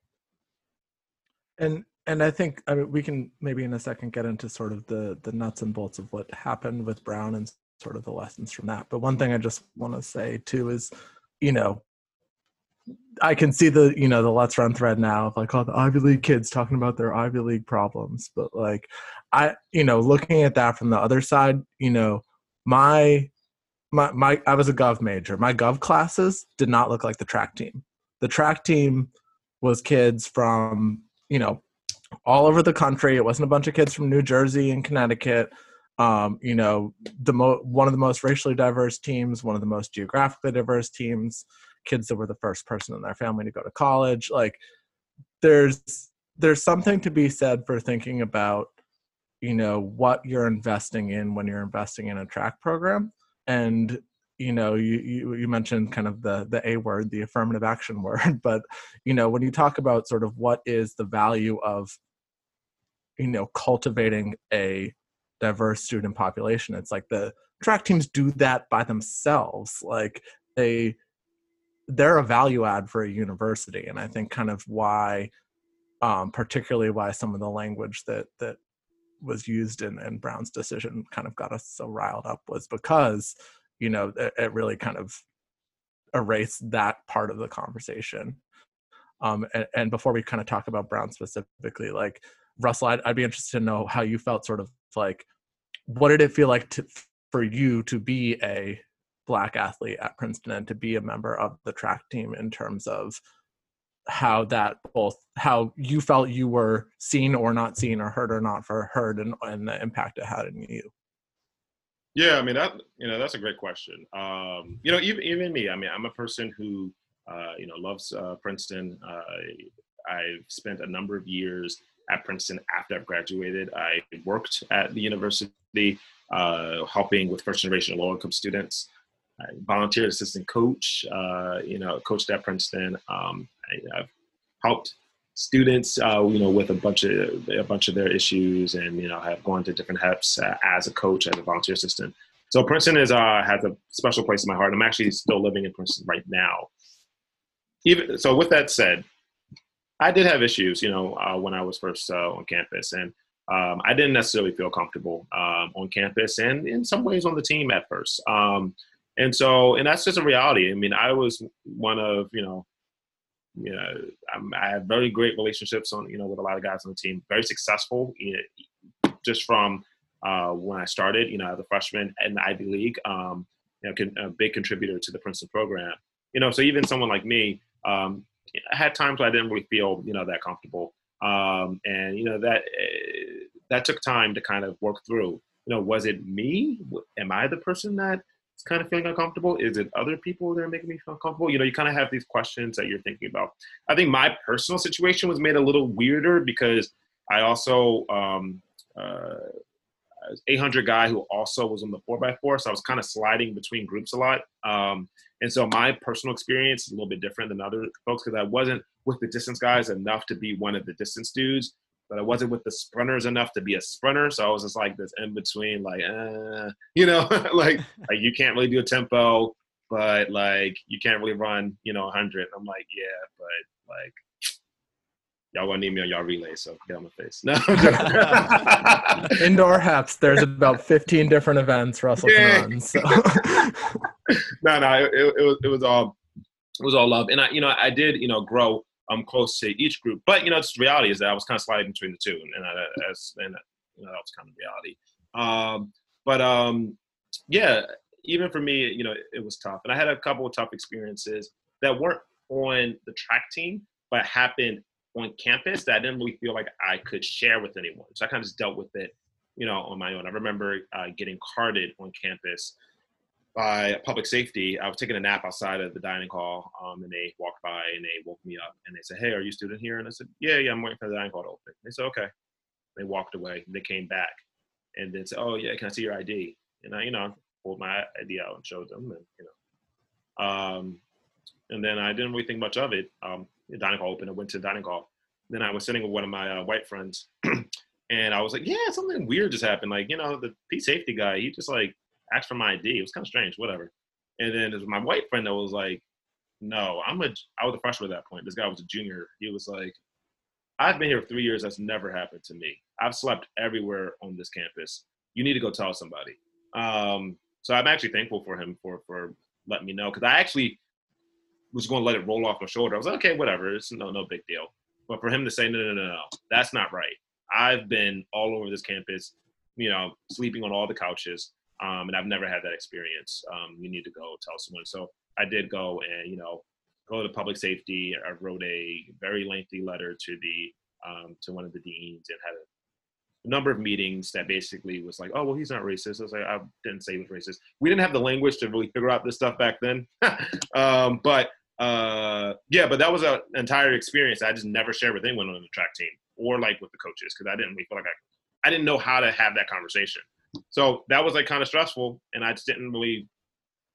And and I think I mean we can maybe in a second get into sort of the the nuts and bolts of what happened with Brown and sort of the lessons from that. But one thing I just want to say too is, you know, I can see the you know the LetsRun thread now of like all the Ivy League kids talking about their Ivy League problems, but like I you know looking at that from the other side, you know my my my I was a gov major. My gov classes did not look like the track team. The track team was kids from you know all over the country. It wasn't a bunch of kids from New Jersey and Connecticut. Um, you know, the mo- one of the most racially diverse teams, one of the most geographically diverse teams. Kids that were the first person in their family to go to college. Like, there's there's something to be said for thinking about, you know, what you're investing in when you're investing in a track program. And you know you, you, you mentioned kind of the the a word the affirmative action word but you know when you talk about sort of what is the value of you know cultivating a diverse student population it's like the track teams do that by themselves like they they're a value add for a university and i think kind of why um, particularly why some of the language that that was used in, in brown's decision kind of got us so riled up was because you know it, it really kind of erased that part of the conversation. Um, and, and, before we kind of talk about brown specifically like russell I'd, I'd be interested to know how you felt sort of like what did it feel like to, for you to be a black athlete at Princeton and to be a member of the track team in terms of how that both how you felt you were seen or not seen or heard or not for heard and, and the impact it had in you yeah i mean that you know that's a great question. Um, you know even, even me i mean i'm a person who uh, you know loves uh, princeton. Uh, i've spent a number of years at princeton after i've graduated. I worked at the university uh, helping with first generation low income students. I volunteer assistant coach, uh, you know, coached at Princeton. Um, I, have helped students, uh, you know, with a bunch of a bunch of their issues, and you know, have gone to different HEPs uh, as a coach, as a volunteer assistant. So Princeton is uh, has a special place in my heart. I'm actually still living in Princeton right now. Even so, with that said, I did have issues, you know, uh, when I was first uh, on campus, and um, I didn't necessarily feel comfortable um, on campus, and in some ways on the team at first. Um, and so and that's just a reality i mean i was one of you know you know I'm, i have very great relationships on you know with a lot of guys on the team very successful you know, just from uh, when i started you know as a freshman in the ivy league um, you know a big contributor to the princeton program. You know so even someone like me um, I had times where i didn't really feel you know that comfortable. Um, and you know that uh, that took time to kind of work through. You know was it me? Am i the person that kind of feeling uncomfortable? Is it other people that are making me feel uncomfortable? You know, you kind of have these questions that you're thinking about. I think my personal situation was made a little weirder because I also um, uh, 800 guy who also was on the 4x4 so i was kind of sliding between groups a lot um, and so my personal experience is a little bit different than other folks because i wasn't with the distance guys enough to be one of the distance dudes but I wasn't with the sprinters enough to be a sprinter. So I was just like this in between, like, uh, you know, like like you can't really do a tempo, but like you can't really run, you know, 100. I'm like, yeah, but like y'all gonna need me on y'all relay, so get on my face. No, indoor HEPs. There's about 15 different events Russell yeah. can run. So no, no, it, it, it was it was all it was all love, and I, you know, I did, you know, grow I'm close to each group. But you know, just reality is that I was kind of sliding between the two, and, and as and you know, that was kind of reality. Um, but um, yeah, even for me, you know, it, it was tough, and I had a couple of tough experiences that weren't on the track team, but happened on campus that I didn't really feel like I could share with anyone. So I kind of just dealt with it, you know, on my own. I remember uh, getting carded on campus by public safety. I was taking a nap outside of the dining hall, um, and they walked by and they woke me up and they said, "Hey, are you a student here?" And I said, "Yeah, yeah, I'm waiting for the dining hall to open." They said, "Okay." They walked away. They came back and then said, "Oh yeah, can I see your ID?" And I, you know, pulled my ID out and showed them, and you know, um, and then I didn't really think much of it. Um, the dining hall opened. I went to the dining hall. Then I was sitting with one of my uh, white friends, and I was like, "Yeah, something weird just happened. Like, you know, the P safety guy, he just like asked for my ID. It was kind of strange, whatever. And then there's my white friend that was like, no, I'm a, I was a freshman at that point. This guy was a junior. He was like, I've been here for three years. That's never happened to me. I've slept everywhere on this campus. You need to go tell somebody. Um, so I'm actually thankful for him for for letting me know because I actually was going to let it roll off my shoulder. I was like, okay, whatever. It's no no big deal. But for him to say, no, no, no, no, that's not right. I've been all over this campus, you know, sleeping on all the couches um, and I've never had that experience. Um, you need to go tell someone. So I did go and you know go to public safety. I wrote a very lengthy letter to the um, to one of the deans and had a number of meetings that basically was like, oh well, he's not racist. I was like, I didn't say he was racist. We didn't have the language to really figure out this stuff back then, um, but uh, yeah, but that was an entire experience. I just never shared with anyone on the track team or like with the coaches because I didn't really feel like I I didn't know how to have that conversation. So that was like kind of stressful, and I just didn't really,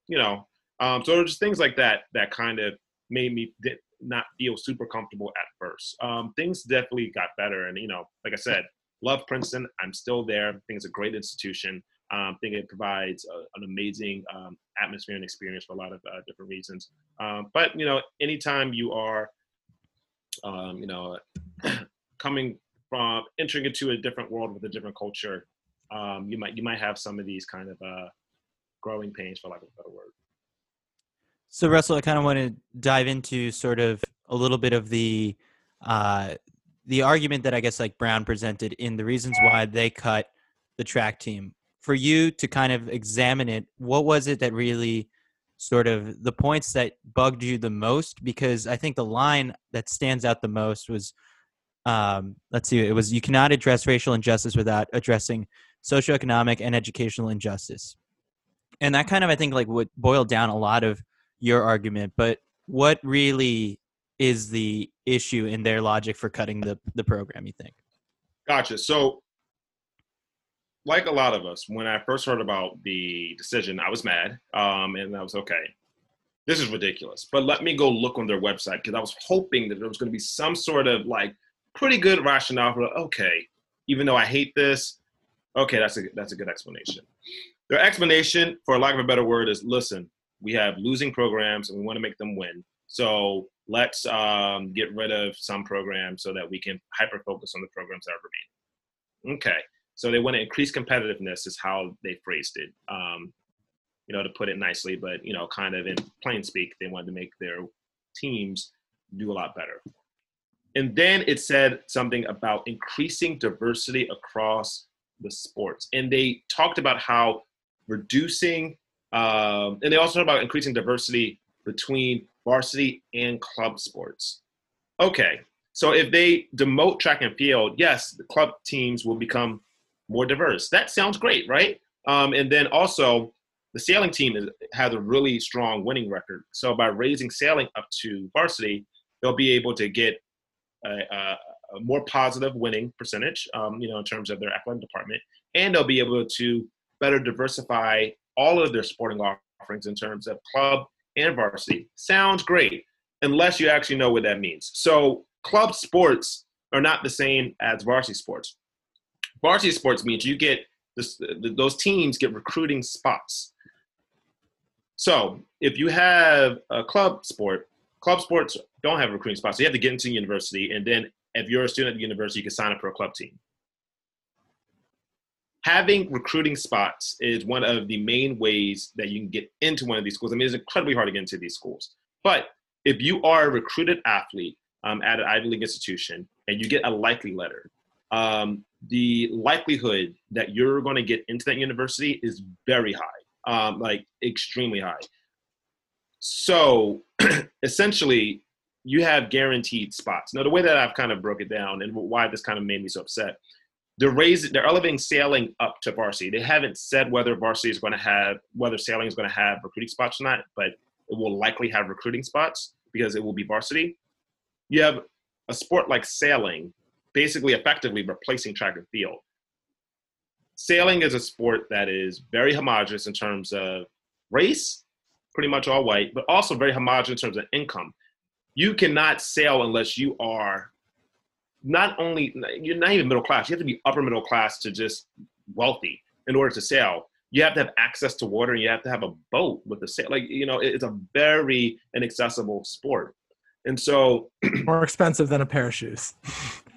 you know. Um, so it was just things like that that kind of made me not feel super comfortable at first. Um, things definitely got better, and you know, like I said, love Princeton. I'm still there. I think it's a great institution. Um, I think it provides a, an amazing um, atmosphere and experience for a lot of uh, different reasons. Um, but you know, anytime you are, um, you know, coming from entering into a different world with a different culture, um, you might you might have some of these kind of uh, growing pains, for lack of a better word. So Russell, I kind of want to dive into sort of a little bit of the uh, the argument that I guess like Brown presented in the reasons why they cut the track team. For you to kind of examine it, what was it that really sort of the points that bugged you the most? Because I think the line that stands out the most was, um, let's see, it was you cannot address racial injustice without addressing socioeconomic and educational injustice. And that kind of, I think, like would boil down a lot of your argument. But what really is the issue in their logic for cutting the, the program, you think? Gotcha. So, like a lot of us, when I first heard about the decision, I was mad. Um, and I was okay, this is ridiculous. But let me go look on their website because I was hoping that there was going to be some sort of like pretty good rationale for okay, even though I hate this, okay, that's a that's a good explanation. Their explanation, for lack of a better word, is listen, we have losing programs and we want to make them win. So let's um, get rid of some programs so that we can hyper focus on the programs that are. Okay, so they want to increase competitiveness, is how they phrased it. Um, you know, to put it nicely, but you know, kind of in plain speak, they wanted to make their teams do a lot better. And then it said something about increasing diversity across the sports, and they talked about how reducing, um, and they also talked about increasing diversity between varsity and club sports. Okay, so if they demote track and field, yes, the club teams will become more diverse. That sounds great, right? Um, and then also, the sailing team is, has a really strong winning record. So by raising sailing up to varsity, they'll be able to get a, a, a more positive winning percentage, um, you know, in terms of their athletic department, and they'll be able to better diversify all of their sporting offerings in terms of club and varsity. Sounds great, unless you actually know what that means. So, club sports are not the same as varsity sports. Varsity sports means you get this, those teams get recruiting spots. So, if you have a club sport, club sports don't have recruiting spots. So you have to get into university, and then if you're a student at the university, you can sign up for a club team having recruiting spots is one of the main ways that you can get into one of these schools. I mean, it's incredibly hard to get into these schools. But if you are a recruited athlete um, at an Ivy League institution and you get a likely letter, um, the likelihood that you're going to get into that university is very high, um, like extremely high. So essentially, you have guaranteed spots. Now, the way that I've kind of broke it down and why this kind of made me so upset they're raising they're elevating sailing up to varsity. They haven't said whether varsity is going to have whether sailing is going to have recruiting spots or not, but it will likely have recruiting spots because it will be varsity. You have a sport like sailing, basically effectively replacing track and field. Sailing is a sport that is very homogenous in terms of race, pretty much all white, but also very homogenous in terms of income. You cannot sail unless you are not only you're not even middle class. You have to be upper middle class to just wealthy in order to sail. You have to have access to water and you have to have a boat with a sail. Like you know it's a very inaccessible sport. And so more expensive than a pair of shoes.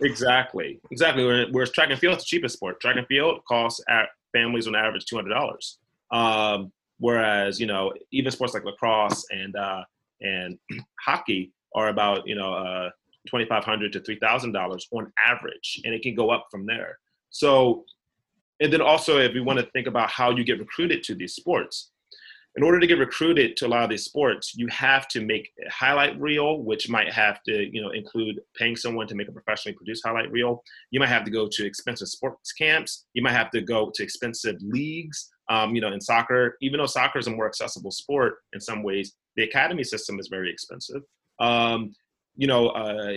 Exactly. Exactly. Whereas track and field is the cheapest sport. Track and field costs at families on average $200 um, whereas you know even sports like lacrosse and uh, and hockey are about you know uh, 2,500 to $3,000 on average, and it can go up from there. So, and then also, if we want to think about how you get recruited to these sports, in order to get recruited to a lot of these sports, you have to make a highlight reel, which might have to, you know, include paying someone to make a professionally produced highlight reel. You might have to go to expensive sports camps. You might have to go to expensive leagues. Um, you know, in soccer, even though soccer is a more accessible sport in some ways, the academy system is very expensive. Um, you know, uh,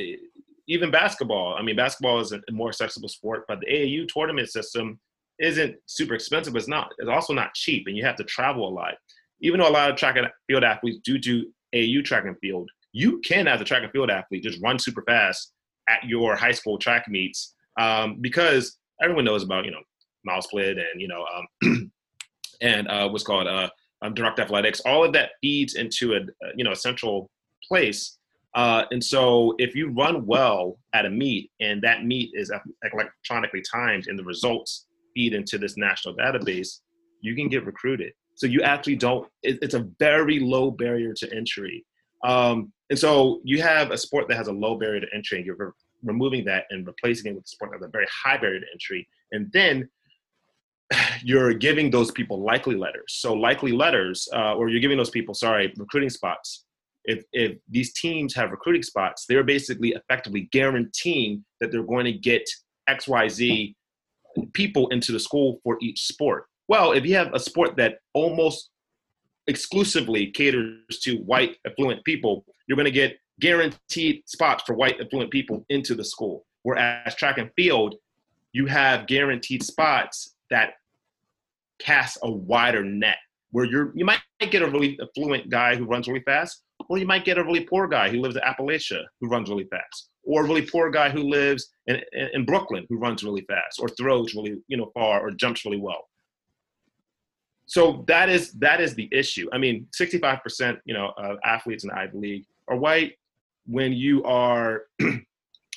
even basketball. I mean, basketball is a more accessible sport, but the AAU tournament system isn't super expensive. It's not. It's also not cheap, and you have to travel a lot. Even though a lot of track and field athletes do do AAU track and field, you can, as a track and field athlete, just run super fast at your high school track meets um, because everyone knows about you know MileSplit and you know um, and uh, what's called uh, um, DirectAthletics. All of that feeds into a you know a central place. Uh, and so if you run well at a meet and that meet is electronically timed and the results feed into this national database, you can get recruited. So you actually don't. It, it's a very low barrier to entry. Um, and so you have a sport that has a low barrier to entry, and you're re- removing that and replacing it with a sport that has a very high barrier to entry. And then you're giving those people likely letters. So likely letters, uh, or you're giving those people, sorry, recruiting spots. If, if these teams have recruiting spots, they're basically effectively guaranteeing that they're going to get X, Y, Z people into the school for each sport. Well, if you have a sport that almost exclusively caters to white affluent people, you're going to get guaranteed spots for white affluent people into the school. Whereas track and field, you have guaranteed spots that cast a wider net where you're you might get a really affluent guy who runs really fast, or you might get a really poor guy who lives in Appalachia who runs really fast, or a really poor guy who lives in, in, in Brooklyn who runs really fast, or throws really you know far, or jumps really well so that is that is the issue. I mean, 65% you know of athletes in the Ivy League are white. When you are when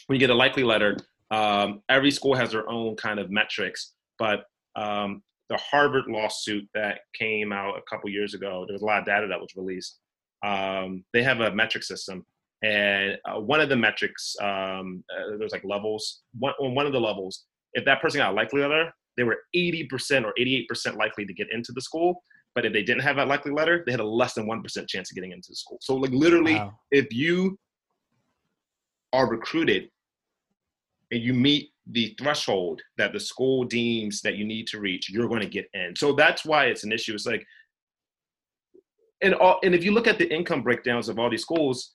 you get a likely letter, um, every school has their own kind of metrics. But um, the Harvard lawsuit that came out a couple years ago, there was a lot of data that was released. Um, they have a metric system, and uh, one of the metrics um, uh, there's like levels. One one of the levels, if that person got a likely letter, they were 80% or 88% likely to get into the school. But if they didn't have that likely letter, they had a less than 1% chance of getting into the school. So, like, literally, wow. if you are recruited and you meet the threshold that the school deems that you need to reach, you're going to get in. So that's why it's an issue. It's like, and all, and if you look at the income breakdowns of all these schools,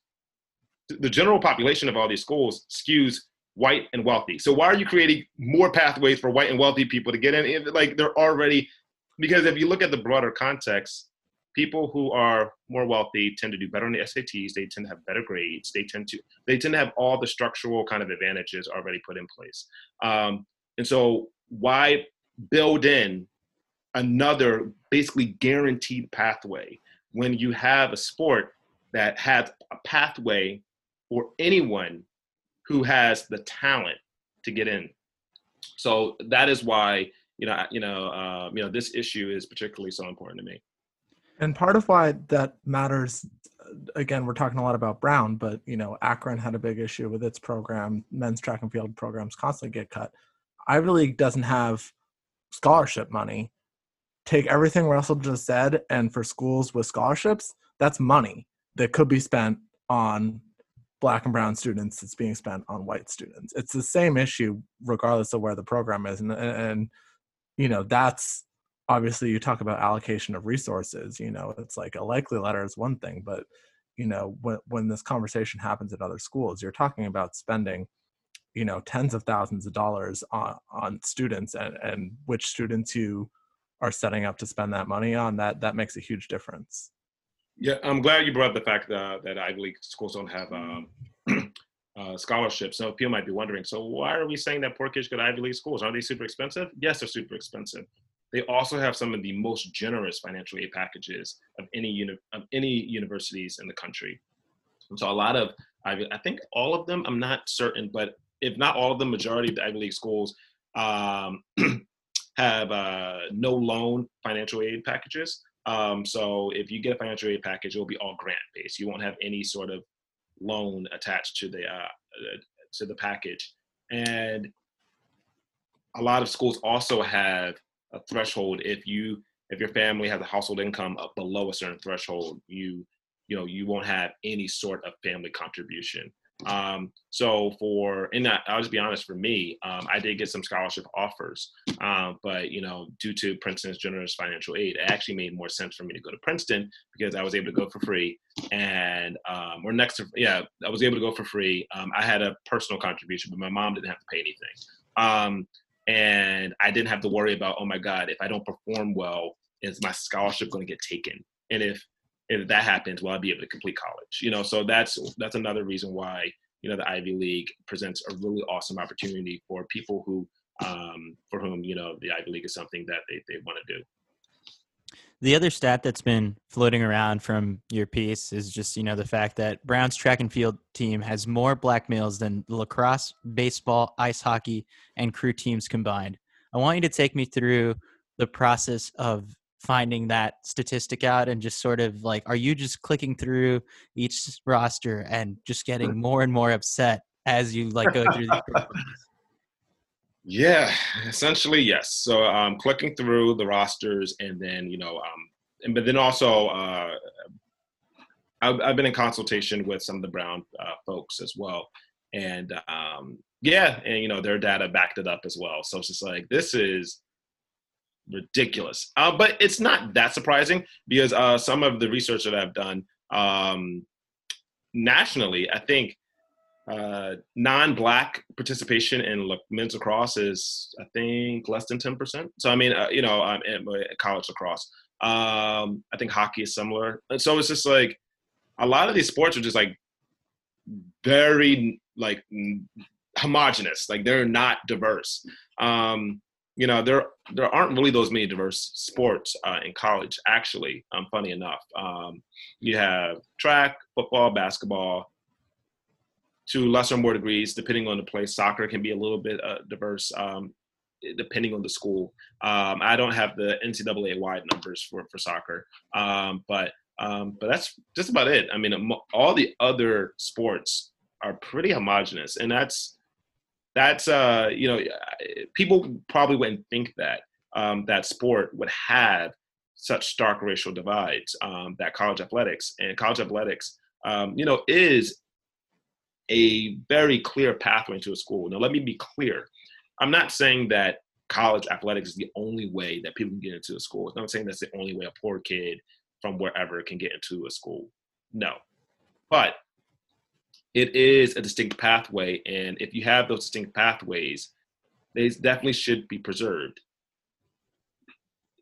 the general population of all these schools skews white and wealthy. So why are you creating more pathways for white and wealthy people to get in? Like they're already because if you look at the broader context, people who are more wealthy tend to do better on the SATs. They tend to have better grades. They tend to they tend to have all the structural kind of advantages already put in place. Um, and so why build in another basically guaranteed pathway when you have a sport that has a pathway for anyone who has the talent to get in. So that is why you know you know uh, you know this issue is particularly so important to me. And part of why that matters, again, we're talking a lot about Brown, but you know Akron had a big issue with its program. Men's track and field programs constantly get cut. Ivy League doesn't have scholarship money. Take everything Russell just said, and for schools with scholarships, that's money that could be spent on black and brown students that's being spent on white students. It's the same issue regardless of where the program is and, and you know that's obviously you talk about allocation of resources you know it's like a likely letter is one thing but you know when when this conversation happens at other schools you're talking about spending you know tens of thousands of dollars on on students and and which students you are setting up to spend that money on that that makes a huge difference yeah, I'm glad you brought up the fact that, that Ivy League schools don't have um, uh, scholarships. So people might be wondering, so why are we saying that poor kids go to Ivy League schools? Are they super expensive? Yes, they're super expensive. They also have some of the most generous financial aid packages of any uni- of any universities in the country. And so a lot of Ivy, I think all of them, I'm not certain, but if not all of the majority of the Ivy League schools um, have uh, no loan financial aid packages. Um, so if you get a financial aid package, it'll be all grant based. You won't have any sort of loan attached to the uh, to the package. And a lot of schools also have a threshold. If you if your family has a household income below a certain threshold, you you know you won't have any sort of family contribution. Um, so for, in that, I'll just be honest, for me, um, I did get some scholarship offers, um, but you know, due to Princeton's generous financial aid, it actually made more sense for me to go to Princeton because I was able to go for free. And um, or next to, yeah, I was able to go for free. Um, I had a personal contribution, but my mom didn't have to pay anything. Um, and I didn't have to worry about, oh my God, if I don't perform well, is my scholarship going to get taken? And if if that happens, will I be able to complete college? You know, so that's that's another reason why you know the Ivy League presents a really awesome opportunity for people who um, for whom you know the Ivy League is something that they, they want to do. The other stat that's been floating around from your piece is just, you know, the fact that Brown's track and field team has more black males than lacrosse, baseball, ice hockey, and crew teams combined. I want you to take me through the process of finding that statistic out and just sort of like, are you just clicking through each roster and just getting more and more upset as you like go through these Yeah, essentially yes. So um, clicking through the rosters, and then you know, um, and but then also, uh, I've, I've been in consultation with some of the Brown uh, folks as well, and um, yeah, and you know, their data backed it up as well. So it's just like this is ridiculous, uh, but it's not that surprising because uh, some of the research that I've done um, nationally, I think uh, non-black participation in men's lacrosse is, I think, less than ten percent. So I mean, uh, you know, I'm at college lacrosse. Um, I think hockey is similar, so it's just like a lot of these sports are just like very like homogenous. Like they're not diverse. Um, you know, there there aren't really those many diverse sports uh, in college. Actually, um, funny enough, um, you have track, football, basketball to lesser or more degrees, depending on the place. Soccer can be a little bit uh, diverse, um, depending on the school. Um, I don't have the NCAA wide numbers for for soccer, um, but um, but that's just about it. I mean, all the other sports are pretty homogenous, and that's that's uh, you know, people probably wouldn't think that um, that sport would have such stark racial divides. Um, that college athletics and college athletics, you know, is a very clear pathway to a school. Now, let me be clear. I'm not saying that college athletics is the only way that people can get into a school. I'm not saying that's the only way a poor kid from wherever can get into a school. No. But it is a distinct pathway. And if you have those distinct pathways, they definitely should be preserved.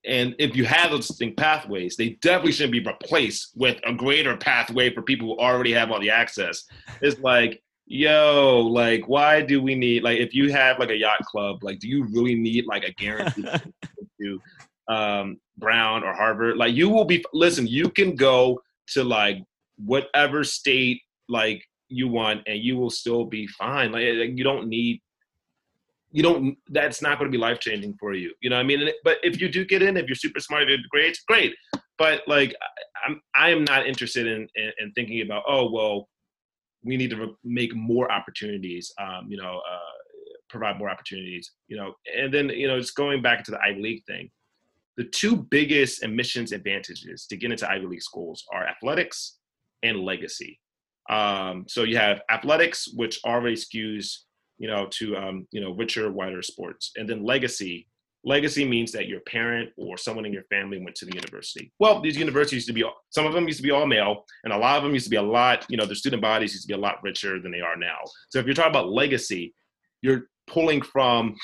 And if you have those distinct pathways, they definitely shouldn't be replaced with a greater pathway for people who already have all the access. It's like, yo, like, why do we need like if you have like a yacht club, like, do you really need like a guarantee to um, Brown or Harvard? Like, you will be listen. You can go to like whatever state like you want, and you will still be fine. Like, you don't need you don't that's not going to be life changing for you you know i mean? But if you do get in if you're super smart you're great great. But like i'm i am not interested in, in, in thinking about oh well we need to make more opportunities um, you know uh, provide more opportunities you know? And then you know just going back to the ivy league thing the two biggest admissions advantages to get into ivy league schools are athletics and legacy um, so you have athletics which already skews you know, to um, you know, richer, wider sports. And then legacy. Legacy means that your parent or someone in your family went to the university. Well, these universities used to be some of them used to be all male, and a lot of them used to be a lot. You know, their student bodies used to be a lot richer than they are now. So if you're talking about legacy, you're pulling from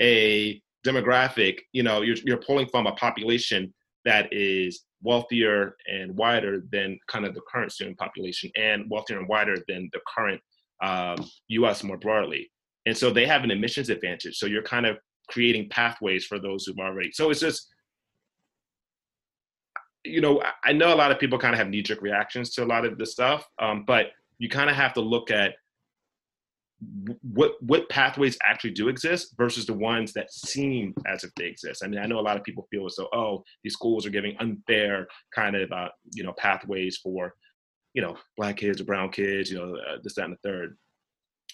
a demographic. You know, you're you're pulling from a population that is wealthier and wider than kind of the current student population and wealthier and wider than the current um, US more broadly. And so they have an admissions advantage. So you're kind of creating pathways for those who've already. So it's just, you know, I know a lot of people kind of have knee jerk reactions to a lot of this stuff, um, but you kind of have to look at what what pathways actually do exist versus the ones that seem as if they exist. I mean, I know a lot of people feel as though, oh, these schools are giving unfair kind of uh, you know pathways for you know black kids or brown kids, you know uh, this that and the third.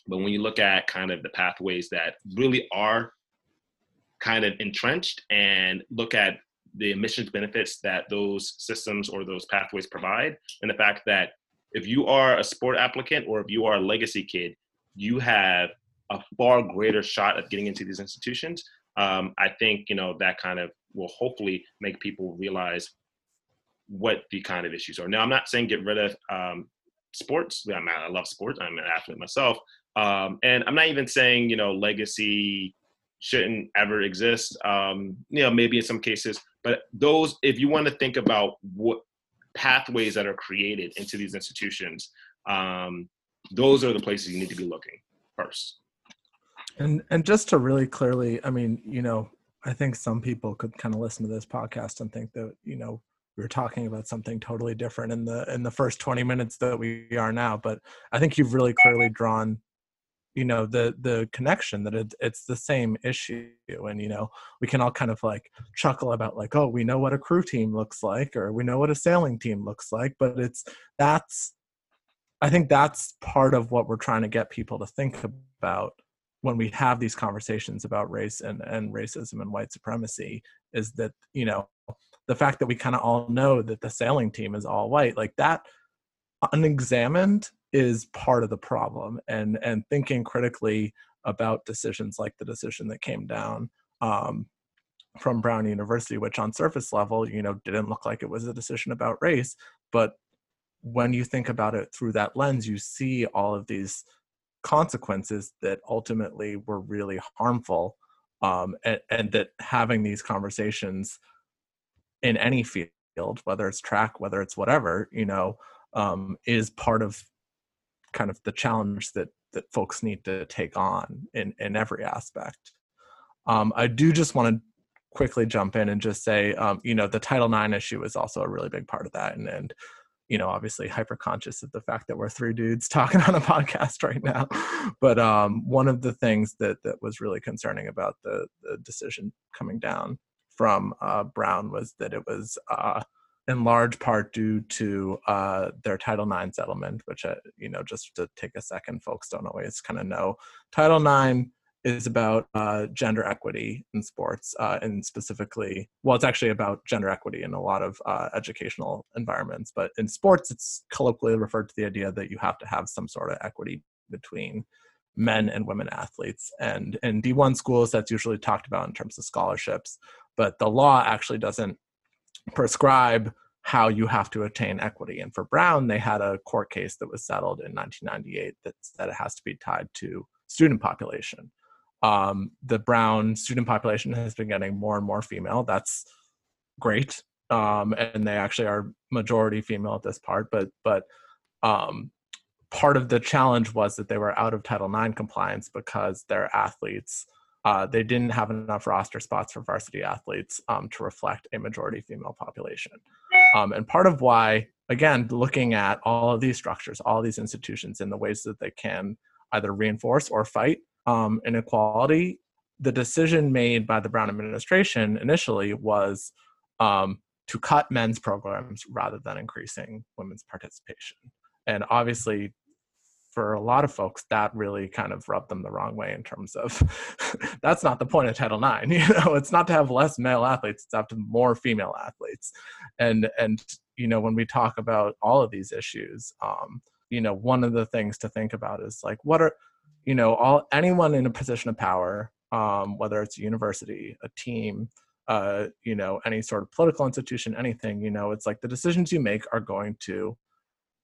But when you look at kind of the pathways that really are kind of entrenched and look at the admissions benefits that those systems or those pathways provide, and the fact that if you are a sport applicant or if you are a legacy kid, you have a far greater shot of getting into these institutions. Um, I think you know that kind of will hopefully make people realize what the kind of issues are. Now, I'm not saying get rid of um, sports. I, I love sports. I'm an athlete myself, um, and I'm not even saying you know legacy shouldn't ever exist. Um, you know, maybe in some cases, but those, if you want to think about what pathways that are created into these institutions, um, those are the places you need to be looking first. And and just to really clearly, I mean, you know, I think some people could kind of listen to this podcast and think that, you know, we are talking about something totally different in the in the first 20 minutes that we are now. But I think you've really clearly drawn, you know, the the connection that it, it's the same issue. And, you know, we can all kind of like chuckle about like, oh, we know what a crew team looks like, or we know what a sailing team looks like, but it's that's I think that's part of what we're trying to get people to think about when we have these conversations about race and, and racism and white supremacy is that you know the fact that we kind of all know that the sailing team is all white like that unexamined is part of the problem. And and thinking critically about decisions like the decision that came down um, from brown university which on surface level you know didn't look like it was a decision about race but when you think about it through that lens you see all of these consequences that ultimately were really harmful um, and, and, that having these conversations in any field whether it's track whether it's whatever you know um, is part of kind of the challenge that that folks need to take on in in every aspect. Um, i do just want to quickly jump in and just say um, you know the title ix issue is also a really big part of that and and you know, obviously hyper conscious of the fact that we're three dudes talking on a podcast right now. But um, one of the things that that was really concerning about the, the decision coming down from uh, Brown was that it was uh, in large part due to uh, their Title IX settlement, which, uh, you know, just to take a second, folks don't always kind of know. Title IX is about uh, gender equity in sports, uh, and specifically, well, it's actually about gender equity in a lot of uh, educational environments. But in sports, it's colloquially referred to the idea that you have to have some sort of equity between men and women athletes. And in D1 schools, that's usually talked about in terms of scholarships. But the law actually doesn't prescribe how you have to attain equity. And for Brown, they had a court case that was settled in 1998 that said it has to be tied to student population um, the brown student population has been getting more and more female. That's great, um, and they actually are majority female at this part. But but um, part of the challenge was that they were out of Title IX compliance because their athletes uh, they didn't have enough roster spots for varsity athletes um, to reflect a majority female population. Um, and part of why, again, looking at all of these structures, all these institutions, in the ways that they can either reinforce or fight um, inequality, the decision made by the Brown administration initially was um, to cut men's programs rather than increasing women's participation. And obviously, for a lot of folks, that really kind of rubbed them the wrong way in terms of that's not the point of Title IX. You know, it's not to have less male athletes; it's to have more female athletes. And and you know, when we talk about all of these issues, um, you know, one of the things to think about is like, what are you know all anyone in a position of power um, whether it's a university a team uh, you know any sort of political institution anything you know it's like the decisions you make are going to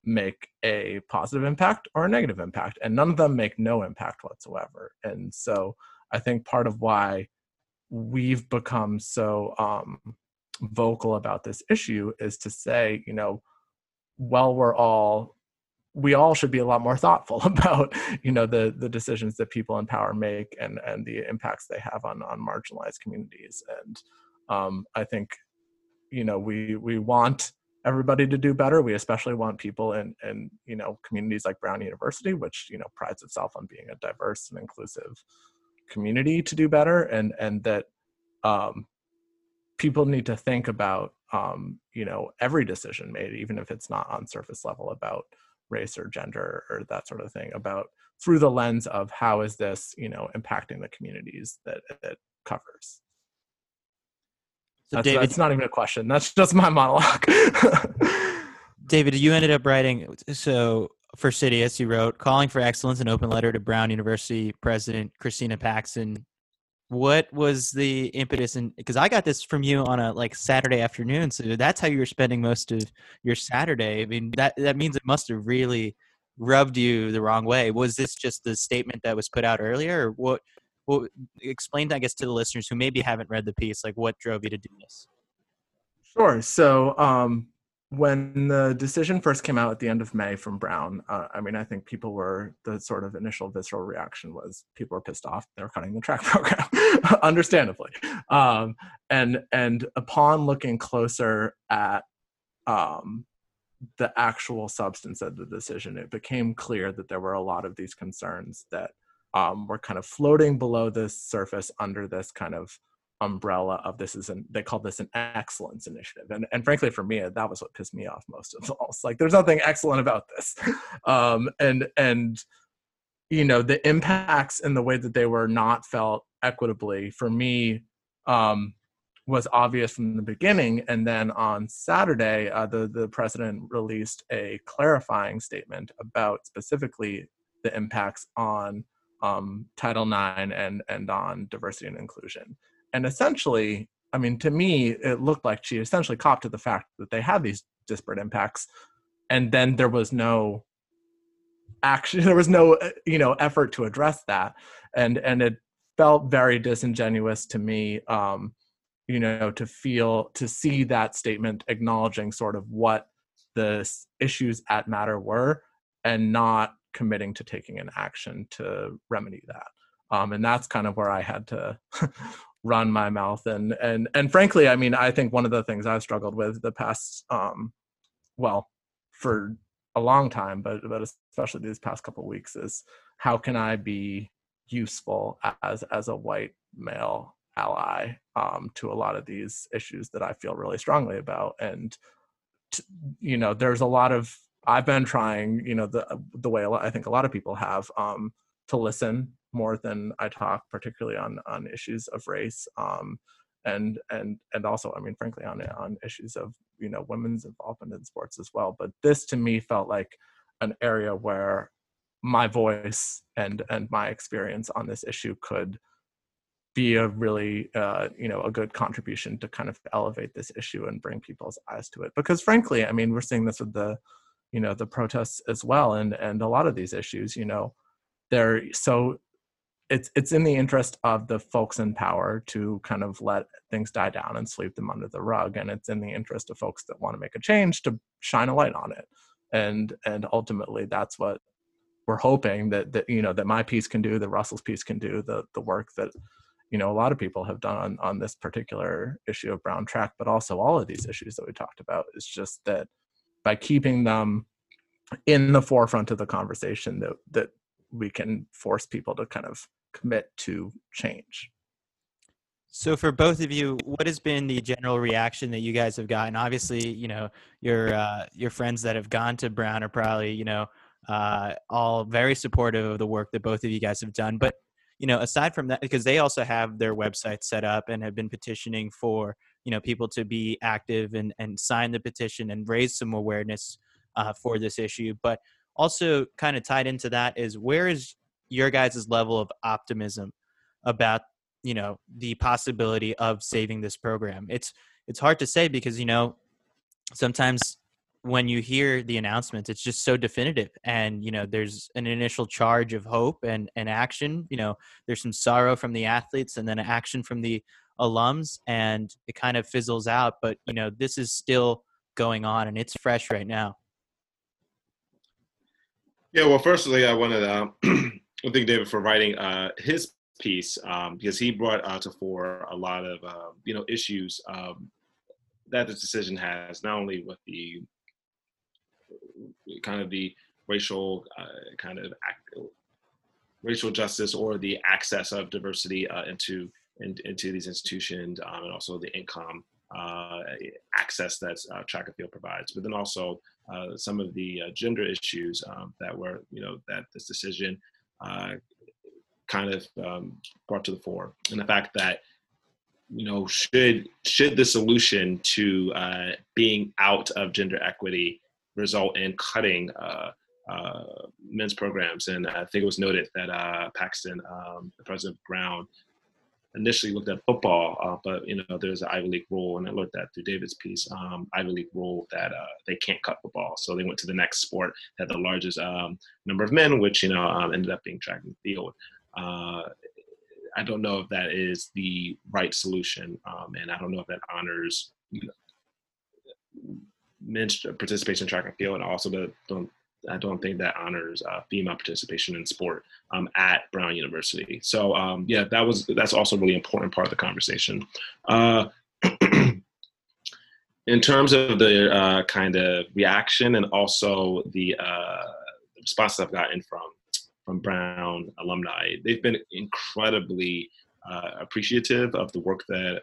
make a positive impact or a negative impact and none of them make no impact whatsoever. And so i think part of why we've become so um, vocal about this issue is to say you know well we're all we all should be a lot more thoughtful about you know the the decisions that people in power make and and the impacts they have on on marginalized communities. And um, i think you know we we want everybody to do better. We especially want people in in you know communities like brown university which you know prides itself on being a diverse and inclusive community to do better. And and that um, people need to think about um, you know every decision made even if it's not on surface level about race or gender or that sort of thing about through the lens of how is this you know impacting the communities that it covers. So that's, David, that's not even a question. That's just my monologue. David you ended up writing so for Citius, you wrote calling for excellence an open letter to brown university president christina paxson what was the impetus? And because i got this from you on a like saturday afternoon so that's how you were spending most of your saturday. I mean that that means it must have really rubbed you the wrong way. Was this just the statement that was put out earlier or what well explain i guess to the listeners who maybe haven't read the piece like what drove you to do this? Sure. So um when the decision first came out at the end of May from Brown, uh, I mean, I think people were the sort of initial visceral reaction was people were pissed off. They were cutting the track program, understandably. Um, and and upon looking closer at um, the actual substance of the decision, it became clear that there were a lot of these concerns that um, were kind of floating below the surface under this kind of umbrella of this is an they call this an excellence initiative. And and frankly for me that was what pissed me off most of all it's like there's nothing excellent about this. Um and and you know the impacts and the way that they were not felt equitably for me um was obvious from the beginning. And then on saturday uh, the the president released a clarifying statement about specifically the impacts on um, title ix and and on diversity and inclusion and essentially i mean to me it looked like she essentially copped to the fact that they had these disparate impacts. And then there was no action there was no uh, you know effort to address that. And and it felt very disingenuous to me um you know to feel to see that statement acknowledging sort of what the issues at matter were and not committing to taking an action to remedy that. Um, and that's kind of where i had to run my mouth. And and and frankly i mean i think one of the things i've struggled with the past um well for a long time but but especially these past couple weeks is how can i be useful as as a white male ally um to a lot of these issues that i feel really strongly about. And you know there's a lot of i've been trying you know the the way i think a lot of people have um to listen more than I talk, particularly on on issues of race, um, and and and also, I mean, frankly, on on issues of you know women's involvement in sports as well. But this to me felt like an area where my voice and and my experience on this issue could be a really uh, you know a good contribution to kind of elevate this issue and bring people's eyes to it because frankly i mean we're seeing this with the you know the protests as well and and a lot of these issues you know they're so it's it's in the interest of the folks in power to kind of let things die down and sweep them under the rug and it's in the interest of folks that want to make a change to shine a light on it. And and ultimately that's what we're hoping that that you know that my piece can do that russell's piece can do the the work that you know a lot of people have done on, on this particular issue of brown track but also all of these issues that we talked about. Is just that by keeping them in the forefront of the conversation that that we can force people to kind of commit to change. So for both of you, what has been the general reaction that you guys have gotten? Obviously, you know, your uh, your friends that have gone to Brown are probably, you know, uh, all very supportive of the work that both of you guys have done. But you know, aside from that, because they also have their website set up and have been petitioning for you know people to be active and and sign the petition and raise some awareness uh, for this issue. But also, kind of tied into that is where is your guys' level of optimism about you know the possibility of saving this program. It's it's hard to say because you know sometimes when you hear the announcements it's just so definitive and you know there's an initial charge of hope and and action. You know there's some sorrow from the athletes and then action from the alums and it kind of fizzles out but you know this is still going on and it's fresh right now. Yeah well firstly i wanted to Thank David for writing uh, his piece um, because he brought to fore a lot of uh, you know issues um, that this decision has, not only with the kind of the racial uh, kind of racial justice or the access of diversity uh, into in, into these institutions, um, and also the income uh, access that uh, track and field provides, but then also uh, some of the uh, gender issues um, that were, you know, that this decision uh, kind of um, brought to the fore, and the fact that you know should should the solution to uh, being out of gender equity result in cutting uh, uh, men's programs, and I think it was noted that uh, Paxson, um, the president of Brown, initially looked at football, uh, but you know there's an Ivy League rule, and I looked at through David's piece, um, Ivy League rule that uh, they can't cut football, so they went to the next sport that had the largest um, number of men, which you know um, ended up being track and field. Uh, I don't know if that is the right solution, um, and I don't know if that honors you know, men's participation in track and field, and also the, don't I don't think that honors uh, female participation in sport um, at Brown University. So um, yeah, that was that's also a really important part of the conversation. Uh, in terms of the uh, kind of reaction and also the uh, responses I've gotten from from Brown alumni, they've been incredibly uh, appreciative of the work that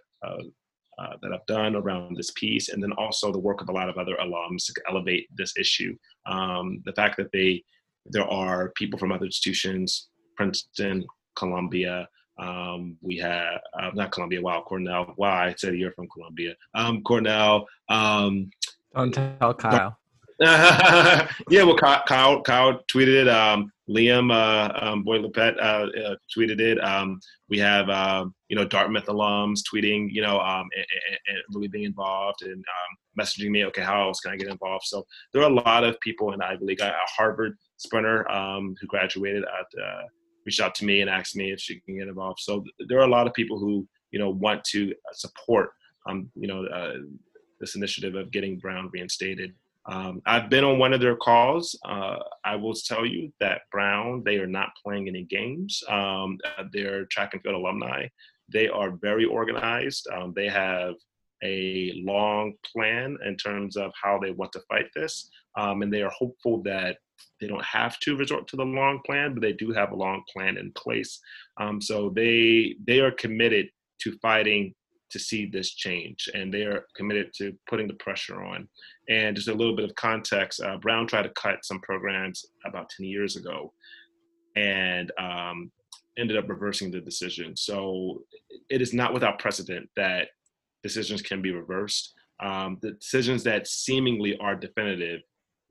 uh, that I've done around this piece, and then also the work of a lot of other alums to elevate this issue. Um, the fact that they there are people from other institutions, Princeton, Columbia. Um, we have uh, not Columbia, wow, Cornell. Wow, I said you're from Columbia. Um, Cornell. Um, Don't tell Kyle. yeah, well, Kyle, Kyle, tweeted it. Um, Liam uh, um, Boylan-Pett uh, uh, tweeted it. Um, we have um, you know Dartmouth alums tweeting, you know, um, and, and, really being involved and um, messaging me. Okay, how else can I get involved? So there are a lot of people in Ivy League. A Harvard sprinter um, who graduated at, uh, reached out to me and asked me if she can get involved. So there are a lot of people who you know want to support um, you know uh, this initiative of getting Brown reinstated. Um, I've been on one of their calls. Uh, I will tell you that Brown, they are not playing any games. Um, they're track and field alumni. They are very organized. Um, they have a long plan in terms of how they want to fight this. Um, and they are hopeful that they don't have to resort to the long plan, but they do have a long plan in place. Um, so they they are committed to fighting to see this change, and they are committed to putting the pressure on. And just a little bit of context: uh, Brown tried to cut some programs about 10 years ago, and um, ended up reversing the decision. So it is not without precedent that decisions can be reversed. Um, the decisions that seemingly are definitive,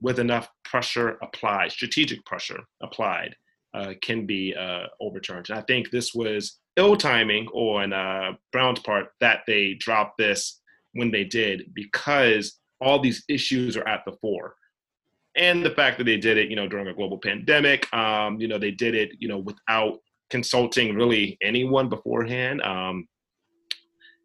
with enough pressure applied, strategic pressure applied, uh, can be uh, overturned. And I think this was ill timing on uh, Brown's part that they dropped this when they did because all these issues are at the fore. And the fact that they did it, you know, during a global pandemic, um, you know, they did it, you know, without consulting really anyone beforehand. Um,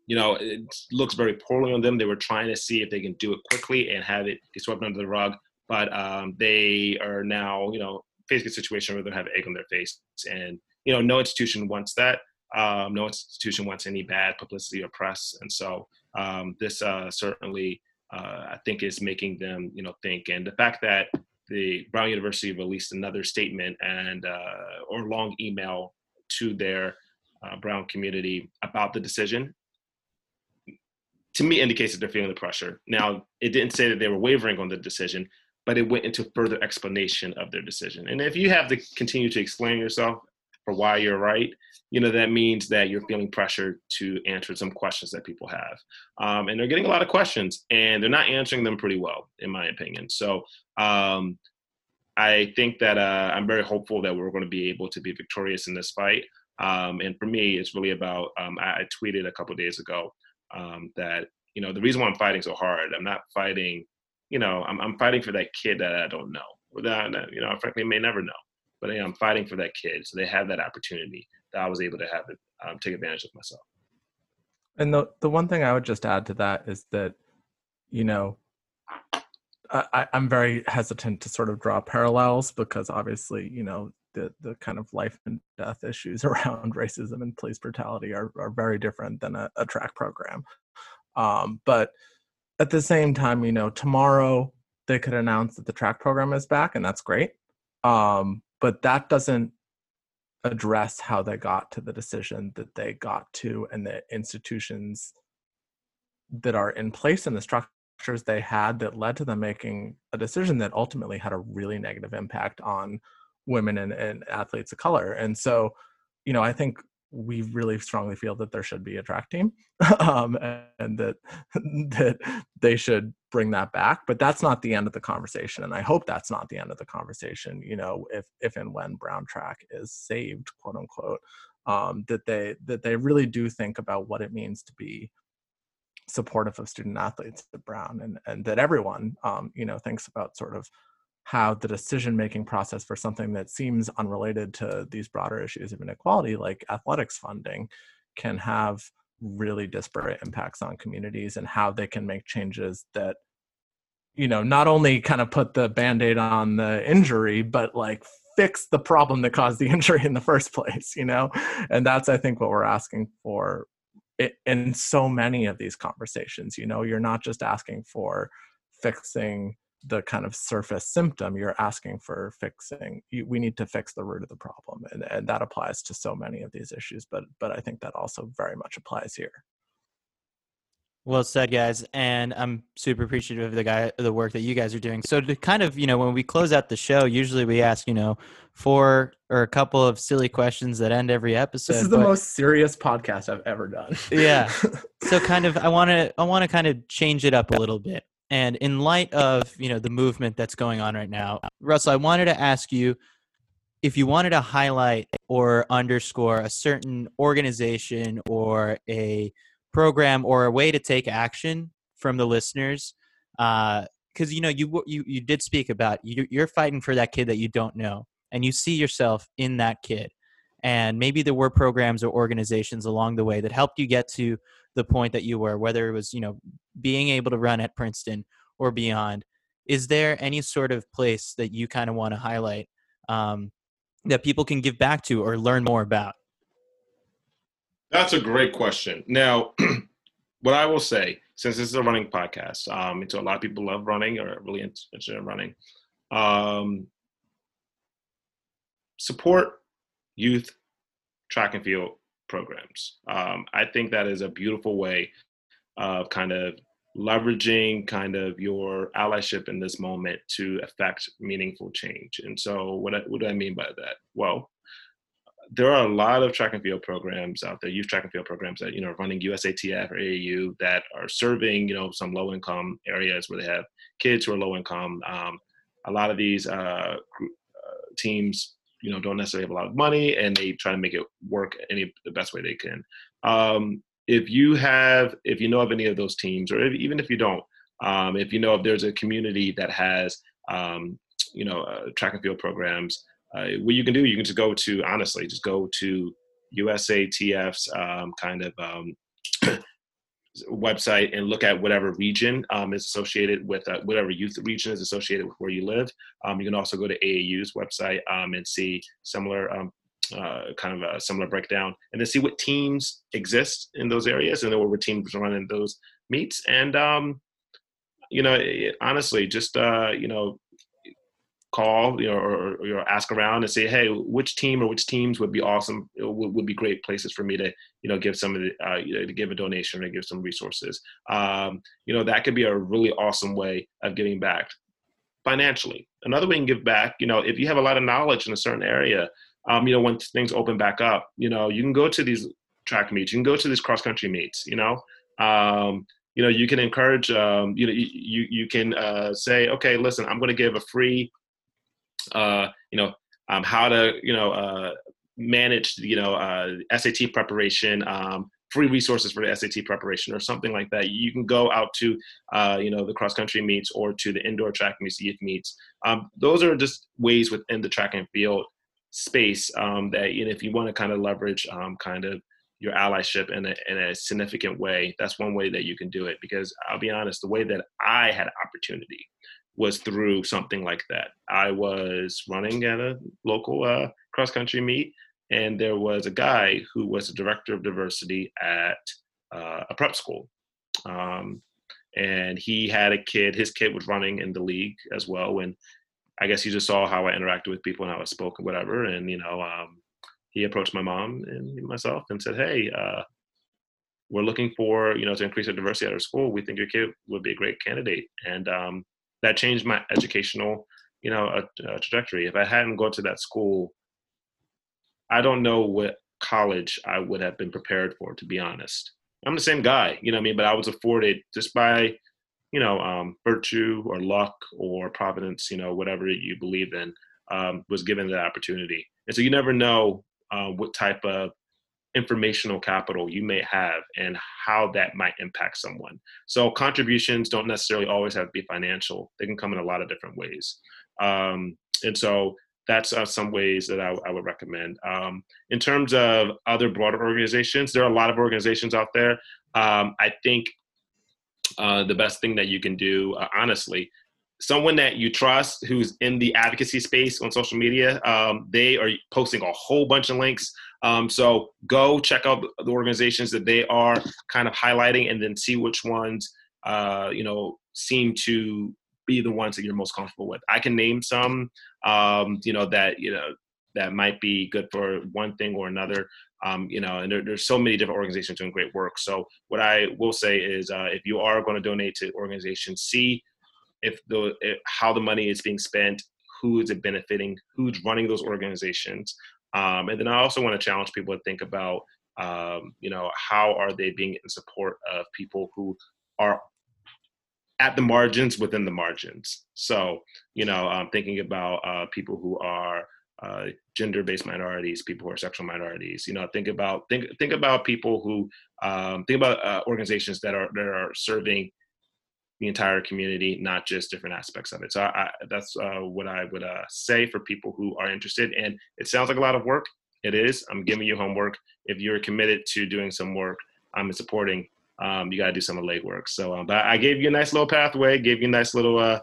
you know, it looks very poorly on them. They were trying to see if they can do it quickly and have it swept under the rug, but um, they are now, you know, facing a situation where they have egg on their face, and you know, no institution wants that. Um, no institution wants any bad publicity or press, and so um, this uh, certainly, uh, I think, is making them, you know, think. And the fact that the Brown University released another statement and uh, or long email to their uh, Brown community about the decision, to me, indicates that they're feeling the pressure. Now, it didn't say that they were wavering on the decision, but it went into further explanation of their decision. And if you have to continue to explain yourself for why you're right, you know, that means that you're feeling pressure to answer some questions that people have. Um, and they're getting a lot of questions and they're not answering them pretty well, in my opinion. So um, I think that uh, I'm very hopeful that we're going to be able to be victorious in this fight. Um, and for me, it's really about, um, I, I, tweeted a couple days ago um, that, you know, the reason why I'm fighting so hard, I'm not fighting, you know, I'm, I'm fighting for that kid that I don't know, that, you know, I frankly, may never know but I'm fighting for that kid. So they have that opportunity that I was able to have it, um, take advantage of myself. And the the one thing I would just add to that is that, you know, I, I'm very hesitant to sort of draw parallels because obviously, you know, the the kind of life and death issues around racism and police brutality are are very different than a, a track program. Um, but at the same time, you know, tomorrow they could announce that the track program is back, and that's great. Um, but that doesn't address how they got to the decision that they got to and the institutions that are in place and the structures they had that led to them making a decision that ultimately had a really negative impact on women and, and athletes of color. And so you know i think we really strongly feel that there should be a track team um, and that that they should bring that back but that's not the end of the conversation and i hope that's not the end of the conversation you know if if and when brown track is saved quote unquote um, that they that they really do think about what it means to be supportive of student athletes at brown and and that everyone um, you know thinks about sort of how the decision making process for something that seems unrelated to these broader issues of inequality, like athletics funding, can have really disparate impacts on communities and how they can make changes that you know not only kind of put the band-aid on the injury but like fix the problem that caused the injury in the first place you know? And that's i think what we're asking for in so many of these conversations you know? You're not just asking for fixing the kind of surface symptom you're asking for fixing you, we need to fix the root of the problem and, and that applies to so many of these issues but but i think that also very much applies here well said, guys, and I'm super appreciative of the guy, the work that you guys are doing. So to kind of, you know, when we close out the show, usually we ask, you know, four or a couple of silly questions that end every episode. This is the but, most serious podcast I've ever done. yeah. So kind of, I want to, I want to kind of change it up a little bit. And in light of, you know, the movement that's going on right now, Russell, I wanted to ask you if you wanted to highlight or underscore a certain organization or a program or a way to take action from the listeners because uh, you know you you you did speak about you, you're fighting for that kid that you don't know and you see yourself in that kid. And maybe there were programs or organizations along the way that helped you get to the point that you were whether it was you know being able to run at princeton or beyond is there any sort of place that you kind of want to highlight um, that people can give back to or learn more about that's a great question. Now, what I will say, since this is a running podcast, um, and so a lot of people love running or really interested in running, um, support youth track and field programs. Um, I think that is a beautiful way of kind of leveraging kind of your allyship in this moment to affect meaningful change. And so, what, I, what do I mean by that? Well, there are a lot of track and field programs out there, youth track and field programs that you know are running USATF or AAU that are serving you know some low income areas where they have kids who are low income. Um, a lot of these uh, uh, teams you know don't necessarily have a lot of money and they try to make it work any the best way they can. Um, if you have if you know of any of those teams or if, even if you don't, um, if you know if there's a community that has um, you know uh, track and field programs uh, what you can do, you can just go to honestly, just go to USATF's um, kind of um, website and look at whatever region um, is associated with uh, whatever youth region is associated with where you live. Um, you can also go to AAU's website and see similar uh, kind of a similar breakdown, and then see what teams exist in those areas, and then what teams running those meets. And you know, it, honestly, just uh, you know, call you know, or, or, ask around and say, hey, which team or which teams would be awesome, would, would be great places for me to, you know, give some of the, uh, you know, to give a donation or give some resources. Um, you know, that could be a really awesome way of giving back financially. Another way you can give back, you know, if you have a lot of knowledge in a certain area, um, you know, when things open back up, you know, you can go to these track meets, you can go to these cross country meets, you know, um, you know, you can encourage, um, you know, you, you, can uh, say, okay, listen, I'm going to give a free uh, you know, um, how to, you know, uh, manage, you know, uh, SAT preparation, um, free resources for the SAT preparation or something like that. You can go out to, uh, you know, the cross country meets or to the indoor track meets, youth meets. Um, those are just ways within the track and field space um, that, you know, if you want to kind of leverage um, kind of your allyship in a, in a significant way, that's one way that you can do it. Because I'll be honest, the way that I had opportunity was through something like that. I was running at a local uh, cross country meet, and there was a guy who was a director of diversity at uh, a prep school. Um, and he had a kid, his kid was running in the league as well. And I guess he just saw how I interacted with people and how I spoke and whatever. And, you know, um, he approached my mom and myself and said, Hey, uh, we're looking for, you know, to increase the diversity at our school. We think your kid would be a great candidate. And, um, that changed my educational, you know, uh, uh, trajectory. If I hadn't gone to that school, I don't know what college I would have been prepared for, to be honest. I'm the same guy, you know I mean? But I was afforded just by, you know, um, virtue or luck or providence, you know, whatever you believe in, um, was given that opportunity. And so you never know uh, what type of informational capital you may have and how that might impact someone. So contributions don't necessarily always have to be financial. They can come in a lot of different ways. Um, and so that's uh, some ways that I, I would recommend. Um, in terms of other broader organizations, there are a lot of organizations out there. Um, I think uh, the best thing that you can do, uh, honestly, someone that you trust who's in the advocacy space on social media. Um, they are posting a whole bunch of links. Um, so go check out the organizations that they are kind of highlighting, and then see which ones uh, you know seem to be the ones that you're most comfortable with. I can name some, um, you know, that you know that might be good for one thing or another. Um, you know, and there, there's so many different organizations doing great work. So what I will say is, uh, if you are going to donate to organizations, see if the if, how the money is being spent, who is it benefiting, who's running those organizations, um, and then I also want to challenge people to think about, um, you know, how are they being in support of people who are at the margins within the margins. So, you know, um, thinking about uh, people who are uh, gender-based minorities, people who are sexual minorities. You know, think about think think about people who um, think about uh, organizations that are that are serving the entire community, not just different aspects of it. So I, I, that's uh, what I would uh, say for people who are interested. And it sounds like a lot of work. It is. I'm giving you homework. If you're committed to doing some work, I'm supporting um, you got to do some of the legwork. So, um, but I gave you a nice little pathway, gave you a nice little, uh,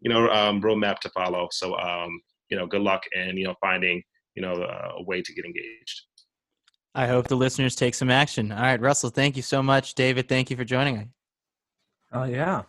you know, um, roadmap to follow. So, um, you know, good luck and you know finding you know uh, a way to get engaged. I hope the listeners take some action. All right, Russell, thank you so much. David, thank you for joining me. Oh yeah,